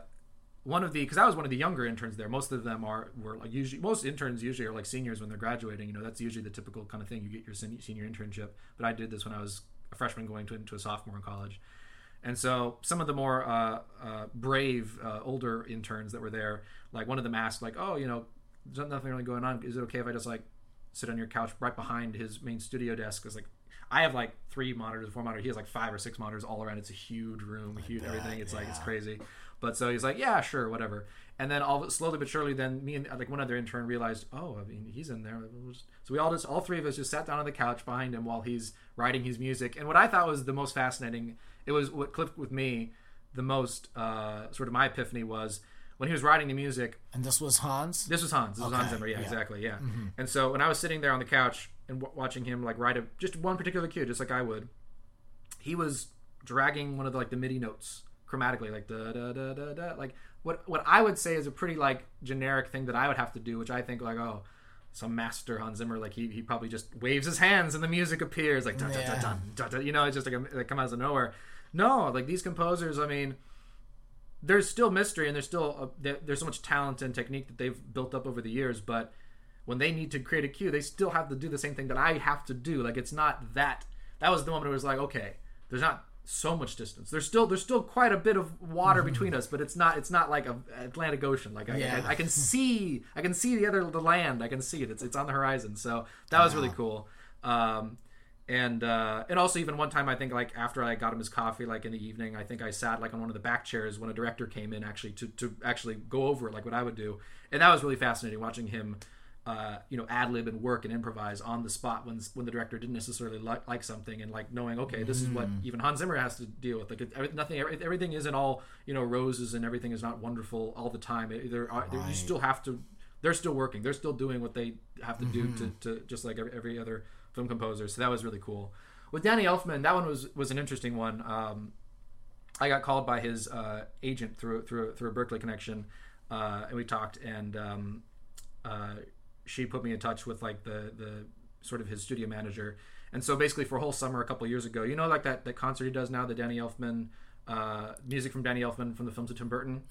one of the because I was one of the younger interns there. Most of them are were like usually most interns usually are like seniors when they're graduating. You know that's usually the typical kind of thing. You get your sen- senior internship. But I did this when I was a freshman going to into a sophomore in college. And so some of the more uh, uh, brave uh, older interns that were there, like one of them asked, like, "Oh, you know, there's nothing really going on. Is it okay if I just like sit on your couch right behind his main studio desk?" Because like I have like three monitors, four monitors. He has like five or six monitors all around. It's a huge room, huge everything. It's like it's crazy. But so he's like, "Yeah, sure, whatever." And then all slowly but surely, then me and like one other intern realized, "Oh, I mean, he's in there." So we all just all three of us just sat down on the couch behind him while he's writing his music. And what I thought was the most fascinating, it was what clicked with me the most. Uh, sort of my epiphany was when he was writing the music. And this was Hans. This was Hans. This was Hans Zimmer. Yeah, yeah. exactly. Yeah. And so when I was sitting there on the couch and w- watching him like write a just one particular cue, just like I would, he was dragging one of the like the MIDI notes chromatically, like da da da da da, like what what I would say is a pretty like generic thing that I would have to do, which I think like oh. Some master Hans Zimmer, like he, he probably just waves his hands and the music appears like da da da da da da. You know, it's just like a, like come out of nowhere. No, like these composers, I mean, there's still mystery and there's still a, there- there's so much talent and technique that they've built up over the years but when they need to create a cue they still have to do the same thing that i have to do like it's not that that was the moment it was like okay there's not so much distance. There's still there's still quite a bit of water between us but it's not it's not like a atlantic ocean. Like I, Yeah. I, I can see i can see the other the land. I can see it. It's, it's on the horizon. So that was really cool. Um and uh, and also even one time I think like after I got him his coffee like in the evening I think I sat like on one of the back chairs when a director came in actually to, to actually go over it like what I would do. And that was really fascinating watching him uh, you know ad lib and work and improvise on the spot when when the director didn't necessarily like, like something and like knowing okay this is what even Hans Zimmer has to deal with. Like it, nothing every- everything isn't all you know roses and everything is not wonderful all the time. It- there are there, you still have to they're still working. They're still doing what they have to do to, to just like every, every other film composer. So that was really cool. With danny elfman that one was was an interesting one. Um, i got called by his uh, agent through through through a berklee connection uh, and we talked and um, uh, she put me in touch with like the the sort of his studio manager and so basically for a whole summer a couple years ago you know like that that concert he does now the danny elfman uh, music from danny elfman from the films of tim burton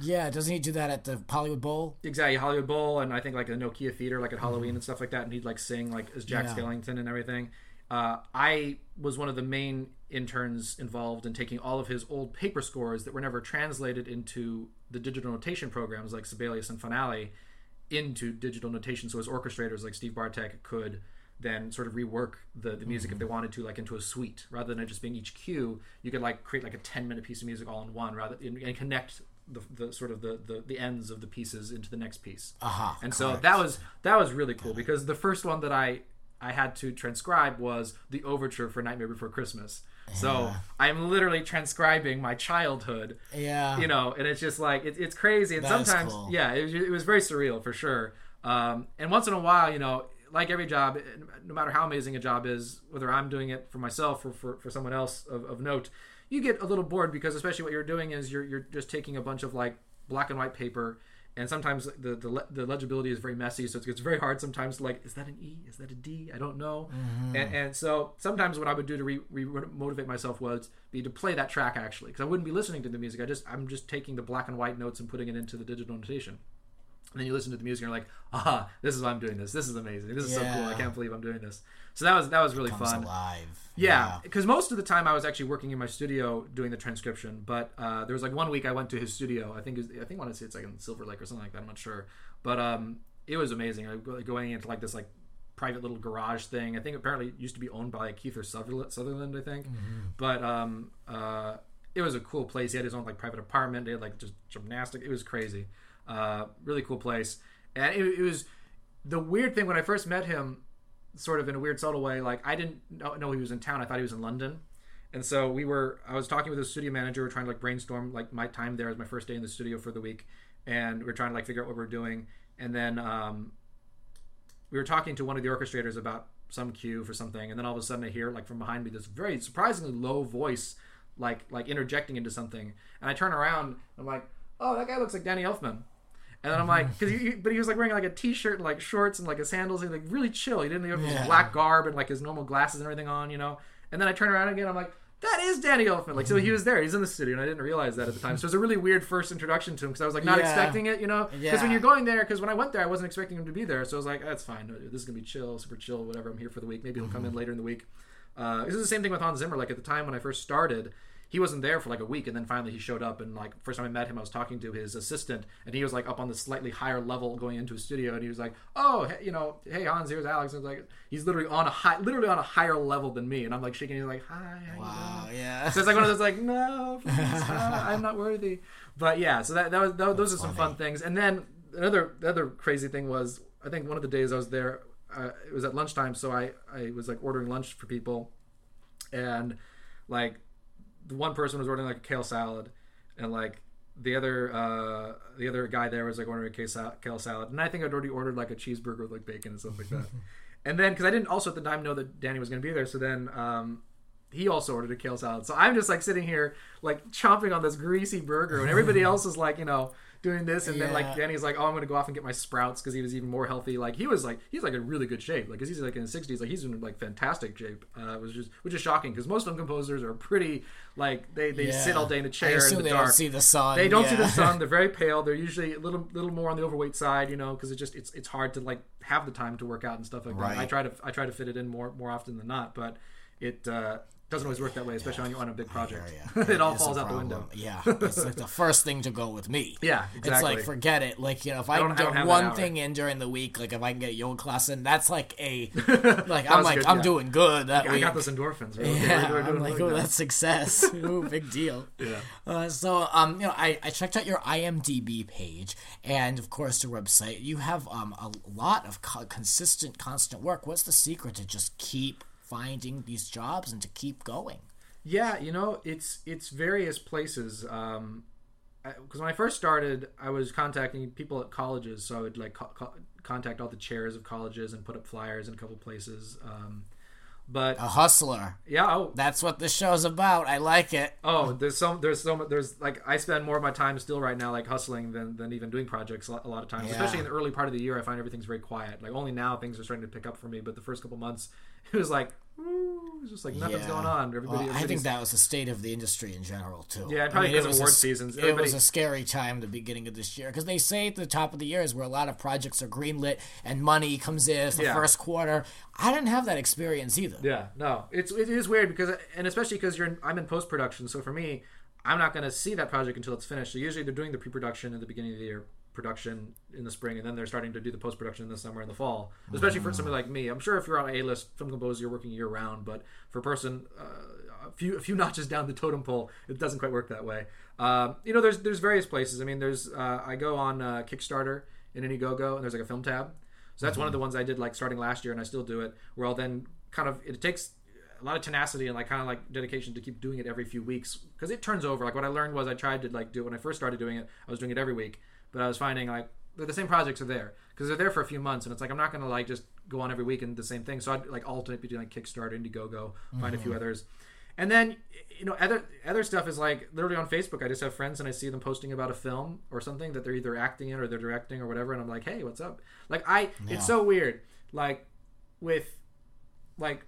Yeah, doesn't he do that at the Hollywood Bowl? exactly Hollywood Bowl and I think like the Nokia Theater like at Halloween and stuff like that and he'd like sing like as Jack Yeah. Skellington and everything. Uh, I was one of the main interns involved in taking all of his old paper scores that were never translated into the digital notation programs like Sibelius and Finale into digital notation so as orchestrators like Steve Bartek could then sort of rework the, the music if they mm-hmm. wanted to like into a suite. Rather than it just being each cue you could like create like a 10 minute piece of music all in one rather and, and connect the, the sort of the, the the ends of the pieces into the next piece. Aha, and so that was that was really cool because the first one that I I had to transcribe was the overture for Nightmare Before Christmas. So I'm literally transcribing my childhood, Yeah. you know, and it's just like it, it's crazy. And That sometimes, cool. yeah, it, was- it was very surreal for sure. Um, and once in a while, you know, like every job, no matter how amazing a job is, whether I'm doing it for myself or for, for someone else of, of note, you get a little bored because especially what you're doing is you're you're just taking a bunch of like black and white paper and sometimes the the, le- the legibility is very messy so it's, it's very hard sometimes to like is that an e? Is that a d? I don't know. Mm-hmm. And, and so sometimes what i would do to re, re- motivate myself was be to play that track actually because i wouldn't be listening to the music. I just i'm just taking the black and white notes and putting it into the digital notation And then you listen to the music and you're like, ah, this is why I'm doing this. This is amazing. This is so cool. I can't believe I'm doing this. So that was that was really fun. alive. Yeah, because most of the time I was actually working in my studio doing the transcription. But uh, there was like one week I went to his studio. I think was, I think I want to say it's like in Silver Lake or something like that. I'm not sure, but um, it was amazing. I go- going into like this like private little garage thing. I think apparently it used to be owned by Kiefer Sutherland, I think. But um, uh, it was a cool place. He had his own like private apartment. They had like just gymnastic. It was crazy. Uh, really cool place. And it, it was the weird thing when I first met him sort of in a weird subtle way like i didn't know, he was in town. I thought he was in london. And so we were i was talking with the studio manager we are trying to like brainstorm like my time there as my first day in the studio for the week. And we are trying to like figure out what we are doing. And then um, we were talking to one of the orchestrators about some cue for something. And then all of a sudden i hear like from behind me this very surprisingly low voice like like interjecting into something. And i turn around and i'm like oh that guy looks like danny elfman and then I'm like, mm-hmm. because he, but he was like wearing like a t-shirt and like shorts and like his sandals. He was like really chill. He didn't have his Yeah. black garb and like his normal glasses and everything on, you know. And then I turn around again. I'm like, that is Danny Elfman. Like, so he was mm-hmm. there. He's in the studio, and I didn't realize that at the time. So it was a really weird first introduction to him because I was like not Yeah. expecting it, you know. Because Yeah. when you're going there, because when I went there, I wasn't expecting him to be there. So I was like, that's fine. This is gonna be chill, super chill, whatever. I'm here for the week. Maybe he'll come in mm-hmm. later in the week. Uh, this is the same thing with Hans Zimmer. Like at the time when I first started, he wasn't there for like a week, and then finally he showed up. And like first time I met him, I was talking to his assistant, and he was like up on the slightly higher level going into his studio, and he was like, "Oh, hey, you know, hey Hans, here's Alex." And I was like, he's literally on a high, literally on a higher level than me, and I'm like shaking. He's like, "Hi, how you doing?" Wow. Yeah. So it's like one of those like, no, please, uh, I'm not worthy. But yeah, so that, that was that, those are some fun things. And then another the other crazy thing was I think one of the days I was there, uh, it was at lunchtime, so I I was like ordering lunch for people, and like one person was ordering like a kale salad, and like the other uh the other guy there was like ordering a kale, sal- kale salad, and I think I'd already ordered like a cheeseburger with like bacon and stuff like that. and then because I didn't also at the time know that Danny was going to be there, so then um he also ordered a kale salad. So I'm just like sitting here like chomping on this greasy burger, and everybody else is like you know doing this, and then like Yeah. Danny's like, oh, I'm gonna go off and get my sprouts because he was even more healthy. Like he was like he's like in really good shape, like 'cause he's like in his 60s, like he's in like fantastic shape. Uh, was just which is shocking because most film composers are pretty like they they sit all day in a chair in the they dark. don't see the sun. They don't see the sun. They're very pale. They're usually a little little more on the overweight side, you know, because it just it's it's hard to like have the time to work out and stuff like that. I try to I try to fit it in more more often than not, but it uh, doesn't always work that way, especially when you're on a big project. Yeah, it all falls out the window. Yeah, it's like the first thing to go with me. Yeah, exactly. It's like forget it. Like you know, if I, I get have one thing in during the week, like if I can get a yoga class in, that's like a like I'm like good, I'm yeah. doing good that I week. got those endorphins. Right? Yeah, We're- we're doing I'm like, really oh, good. that's success. Ooh, big deal. Yeah. Uh, so, um, you know, I, I checked out your IMDb page, and of course your website. You have um a lot of co- consistent, constant work. What's the secret to just keep finding these jobs and to keep going? Yeah, you know, it's it's various places. Um, because when I first started, I was contacting people at colleges, so I would like co- co- contact all the chairs of colleges and put up flyers in a couple places. Um, but A hustler. yeah, oh, That's what this show's about. I like it. Oh, there's so there's so much there's like I spend more of my time still right now like hustling than, than even doing projects a lot, a lot of times. Yeah. Especially in the early part of the year, I find everything's very quiet. Like only now things are starting to pick up for me. But the first couple months, it was like, ooh, it was just like nothing's Yeah. going on. Everybody, Well, I think that was the state of the industry in general too. Yeah, probably I because of was a award s- seasons. It was a scary time, the beginning of this year, because they say at the top of the year is where a lot of projects are greenlit and money comes in the Yeah. first quarter. I didn't have that experience either. Yeah, no, it's it is weird because and especially because you're in, I'm in post production, so for me, I'm not going to see that project until it's finished. So usually they're doing the pre production at the beginning of the year, production in the spring, and then they're starting to do the post production in the summer and the fall. Especially for somebody like me, I'm sure if you're on a list film composer, you're working year round, but for a person. Uh, a few, a few notches down the totem pole, it doesn't quite work that way. Um, you know, there's there's various places. I mean, there's uh, I go on uh, Kickstarter in Indiegogo, and there's like a film tab. So that's one of the ones I did like starting last year, and I still do it. Where I'll then kind of it takes a lot of tenacity and like kind of like dedication to keep doing it every few weeks because it turns over. Like what I learned was I tried to like do it when I first started doing it. I was doing it every week, but I was finding like the same projects are there because they're there for a few months, and it's like I'm not gonna like just go on every week and the same thing. So I'd like alternate between like Kickstarter, Indiegogo, find a few mm-hmm. others. And then you know other other stuff is like literally on Facebook. I just have friends and I see them posting about a film or something that they're either acting in or they're directing or whatever, and I'm like, hey, what's up? Like I, Yeah. it's so weird. Like with like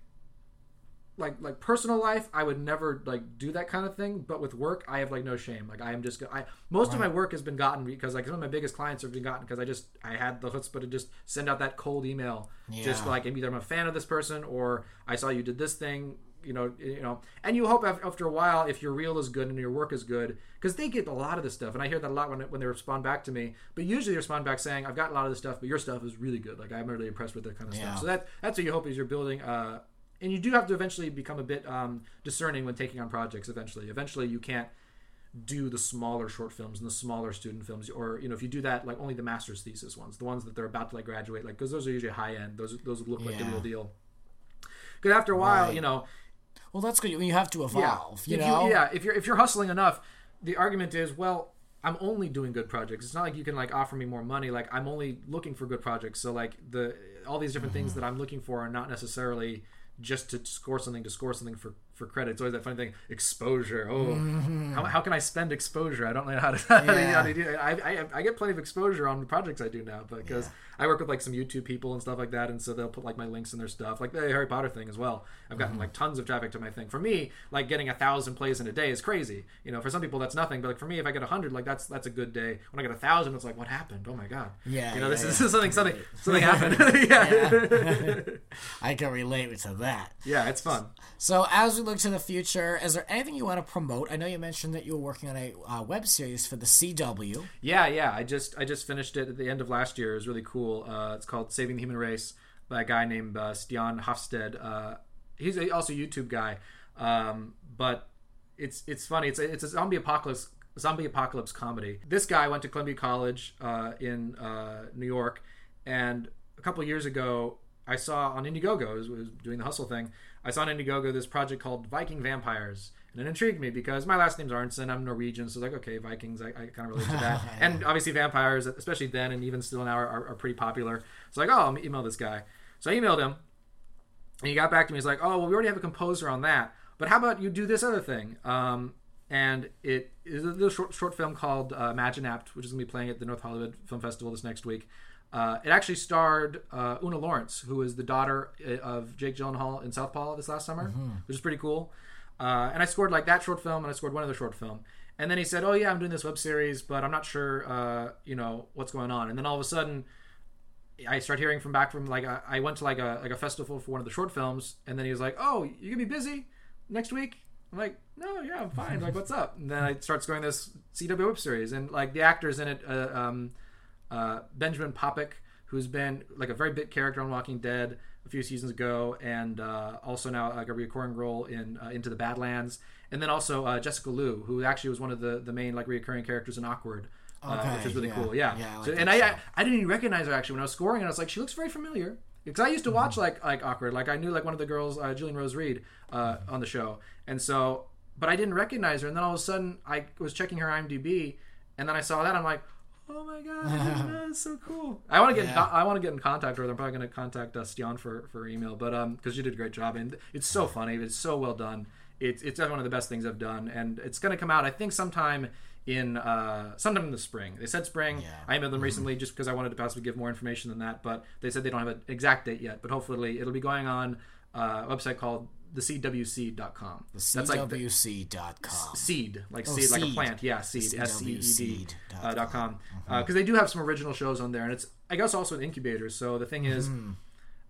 like like personal life, I would never like do that kind of thing. But with work, I have like no shame. Like I am just I most of my work has been gotten because like some of my biggest clients have been gotten because I just I had the chutzpah to just send out that cold email, yeah. just like either I'm a fan of this person or I saw you did this thing. You know, you know, and you hope after a while, if your reel is good and your work is good, because they get a lot of this stuff, and I hear that a lot when when they respond back to me. But usually they respond back saying, "I've got a lot of this stuff, but your stuff is really good. Like I'm really impressed with that kind of Yeah. stuff." So that that's what you hope is you're building. Uh, and you do have to eventually become a bit um, discerning when taking on projects. Eventually, eventually you can't do the smaller short films and the smaller student films, or you know if you do that, like only the master's thesis ones, the ones that they're about to like graduate, like because those are usually high end. Those those look like the real deal. Because after a while, Right. you know, Well, that's good. You have to evolve. You if know. You, yeah, if you're if you're hustling enough, the argument is, well, I'm only doing good projects. It's not like you can like offer me more money. Like I'm only looking for good projects. So like the all these different things that I'm looking for are not necessarily just to score something to score something for for credit. It's always that funny thing, exposure. Oh, mm-hmm. how, how can I spend exposure? I don't know how to, how to, Yeah. how to do it. I, I I get plenty of exposure on the projects I do now because Yeah. I work with like some YouTube people and stuff like that, and so they'll put like my links in their stuff, like the Harry Potter thing as well. I've gotten mm-hmm. like tons of traffic to my thing. For me, like getting a thousand plays in a day is crazy. You know, for some people that's nothing, but like for me, if I get a hundred, like that's that's a good day. When I get a thousand, it's like, what happened? Oh my god. Yeah, You know, yeah, this, is- this is something something something happened. yeah. I can relate to that. yeah, it's fun. So, as we look to the future, is there anything you want to promote? I know you mentioned that you were working on a uh, web series for the CW. Yeah, yeah. I just I just finished it at the end of last year. It was really cool. Uh, it's called Saving the Human Race by a guy named uh, Stian Hofstede. Uh, he's a, also a YouTube guy, um, but it's it's funny. It's a, it's a zombie apocalypse zombie apocalypse comedy. This guy went to Columbia College uh, in uh, New York, and a couple years ago, I saw on Indiegogo, was, was doing the hustle thing. I saw on Indiegogo this project called Viking Vampires. And it intrigued me because my last name's Arntzen. I'm Norwegian, so it's like, okay, Vikings. I, I kind of relate to that. and obviously, vampires, especially then and even still now, are, are pretty popular. So like, oh, I'll email this guy. So I emailed him, and he got back to me. He's like, "Oh, well, we already have a composer on that, but how about you do this other thing?" Um, and it is a little short, short film called uh, Imagine Apt, which is going to be playing at the North Hollywood Film Festival this next week. Uh, it actually starred uh, Oona Laurence, who is the daughter uh, of Jake Gyllenhaal in Southpaw this last summer, which is pretty cool. Uh, and I scored like that short film, and I scored one other short film. And then he said, "Oh yeah, I'm doing this web series, but I'm not sure, uh, you know, what's going on." And then all of a sudden, I start hearing from back from like a, I went to like a like a festival for one of the short films, and then he was like, "Oh, you gonna be busy next week?" I'm like, "No, yeah, I'm fine. Like, what's up?" And then I start scoring this CW web series, and like the actors in it, uh, um, uh, Benjamin Papac, who's been like a very big character on Walking Dead a few seasons ago, and uh, also now like a recurring role in uh, Into the Badlands, and then also uh, Jessica Lu, who actually was one of the the main like recurring characters in Awkward. uh, Okay, which is really yeah. cool. Yeah, Yeah, I like So- and I. I I didn't even recognize her actually when I was scoring, and I was like, she looks very familiar because I used to watch Mm-hmm. like like awkward. Like I knew like one of the girls, uh, Jillian Rose Reed, uh, on the show, and so but I didn't recognize her. And then all of a sudden, I was checking her IMDb, and then I saw that. I'm like. Oh my god, I didn't know, that's so cool. I want to get in Yeah. co- I want to get in contact with her. I'm probably going to contact uh, Stian for for email, but um because you did a great job and it's so funny, it's so well done. It's it's definitely one of the best things I've done, and it's going to come out I think sometime in uh sometime in the spring. They said spring. Yeah. I emailed them recently just because I wanted to possibly give more information than that, but they said they don't have an exact date yet. But hopefully it'll be going on uh, a website called thecwc.com. That's like the CWC.com. seed, like Oh, seed, like a plant. Yeah, seed. S C E D seed uh, dot com. Because they do have some original shows on there, and it's I guess also an incubator. So the thing is.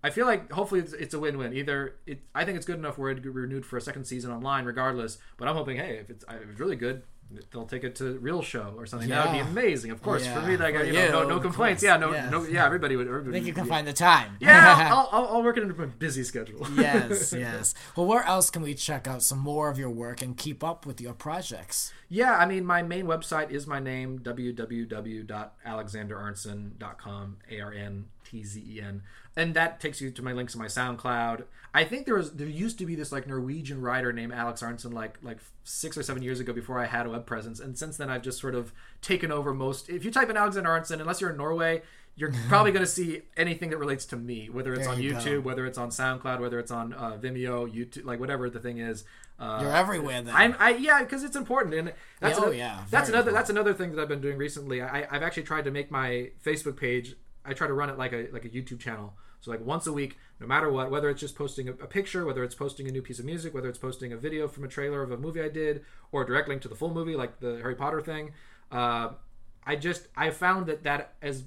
I feel like hopefully it's, it's a win-win. Either it, I think it's good enough where it renewed for a second season online, regardless. But I'm hoping, hey, if it's, if it's really good, they'll take it to real show or something. That would be amazing. Of course, for me, like for you know, no, you, no complaints. course. Yeah, no, Yeah. no, yeah. Everybody would. I Everybody, think you can yeah. find the time. Yeah, I'll, I'll, I'll work it into my busy schedule. yes, yes. Well, where else can we check out some more of your work and keep up with your projects? Yeah, I mean, my main website is my name, www.alexanderarntzen.com, A R N T Z E N. And that takes you to my links to my SoundCloud. I think there was there used to be this like Norwegian writer named Alex Arntzen like like six or seven years ago before I had a web presence. And since then I've just sort of taken over most if you type in Alexander Arntzen, unless you're in Norway, you're probably going to see anything that relates to me, whether it's There on you go. YouTube, whether it's on SoundCloud, whether it's on uh, Vimeo, YouTube, like whatever the thing is. Uh, You're everywhere then. I'm, I yeah, because it's important, and that's Yeah, oh, another, yeah, that's another that's another thing that I've been doing recently. I, I've actually tried to make my Facebook page. I try to run it like a like a YouTube channel. So like once a week, no matter what, whether it's just posting a, a picture, whether it's posting a new piece of music, whether it's posting a video from a trailer of a movie I did, or a direct link to the full movie, like the Harry Potter thing. Uh, I just I found that that has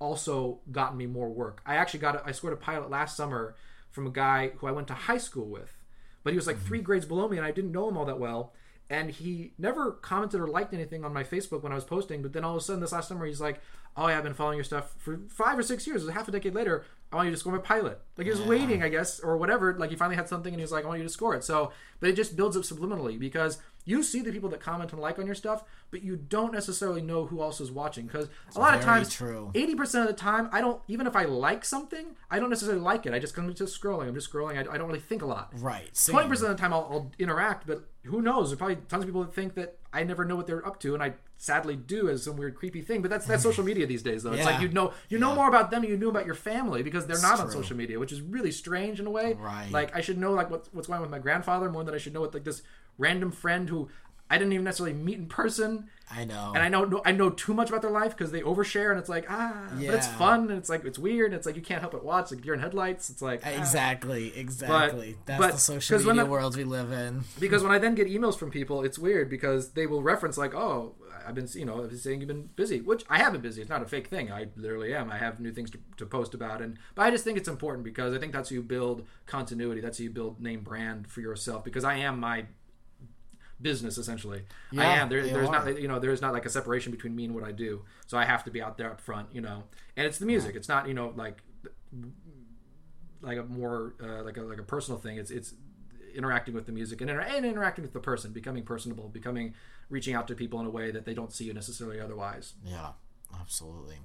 also gotten me more work. I actually got a, I scored a pilot last summer from a guy who I went to high school with, but he was like three grades below me, and I didn't know him all that well. And he never commented or liked anything on my Facebook when I was posting. But then all of a sudden, this last summer, he's like, "Oh, yeah, I've been following your stuff for five or six years. It was half a decade later. I want you to score my pilot." Like he was waiting, I guess, or whatever. Like he finally had something, and he was like, "I want you to score it." So, but it just builds up subliminally because you see the people that comment and like on your stuff, but you don't necessarily know who else is watching. Because a lot of times, eighty percent of the time, I don't even if I like something, I don't necessarily like it. I just come to scrolling. I'm just scrolling. I, I don't really think a lot. Right. Twenty percent of the time, I'll, I'll interact, but who knows? There's probably tons of people that think that I never know what they're up to, and I sadly do as some weird creepy thing. But that's that's social media these days, though. It's Yeah. like you know you know more about them than you knew about your family because they're not on social media, which is really strange in a way. Right. Like I should know like what's what's going on with my grandfather more than I should know with like this random friend who I didn't even necessarily meet in person. I know. And I know I know too much about their life because they overshare, and it's like ah, but it's fun, and it's like it's weird, and it's like you can't help but watch. Like you're in headlights, it's like ah. Exactly, exactly. That's but- the social when media the- world we live in. because when I then get emails from people, it's weird because they will reference like, "Oh, I've been, you know, I've been saying you've been busy," which I have been busy. It's not a fake thing. I literally am. I have new things to, to post about, and but I just think it's important because I think that's how you build continuity. That's how you build name brand for yourself. Because I am my business essentially. I am. There, there's are. not, you know, there's not like a separation between me and what I do. So I have to be out there up front, you know. And it's the music. It's not, you know, like like a more uh, like a like a personal thing. It's it's interacting with the music and, inter- and interacting with the person, becoming personable, becoming reaching out to people in a way that they don't see you necessarily otherwise. Yeah, absolutely.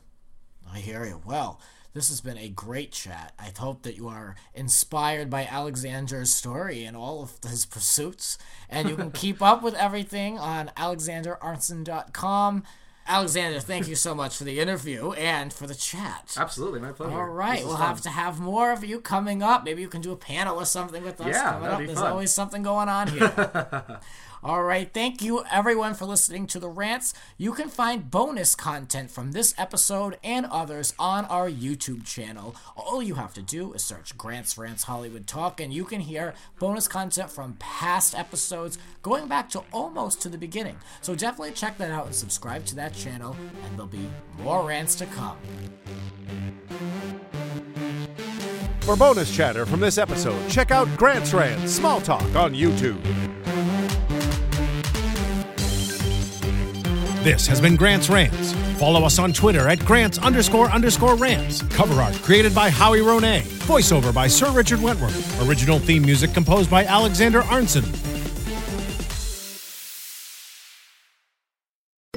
I hear you. Well, this has been a great chat. I hope that you are inspired by Alexander's story and all of his pursuits. And you can keep up with everything on alexanderarntzen.com. Alexander, thank you so much for the interview and for the chat. Absolutely, my pleasure. All right, we'll fun. have to have more of you coming up. Maybe you can do a panel or something with us Yeah, coming that'd up. There's fun. always something going on here. All right, thank you everyone for listening to the rants. You can find bonus content from this episode and others on our YouTube channel. All you have to do is search Grants Rants Hollywood Talk, and you can hear bonus content from past episodes going back to almost to the beginning. So definitely check that out and subscribe to that channel, and there'll be more rants to come. For bonus chatter from this episode, check out Grant's Rants Small Talk on YouTube. This has been Grant's Rants. Follow us on Twitter at Grants underscore underscore rants. Cover art created by Howie Ronay. Voiceover by Sir Richard Wentworth. Original theme music composed by Alexander Arntzen.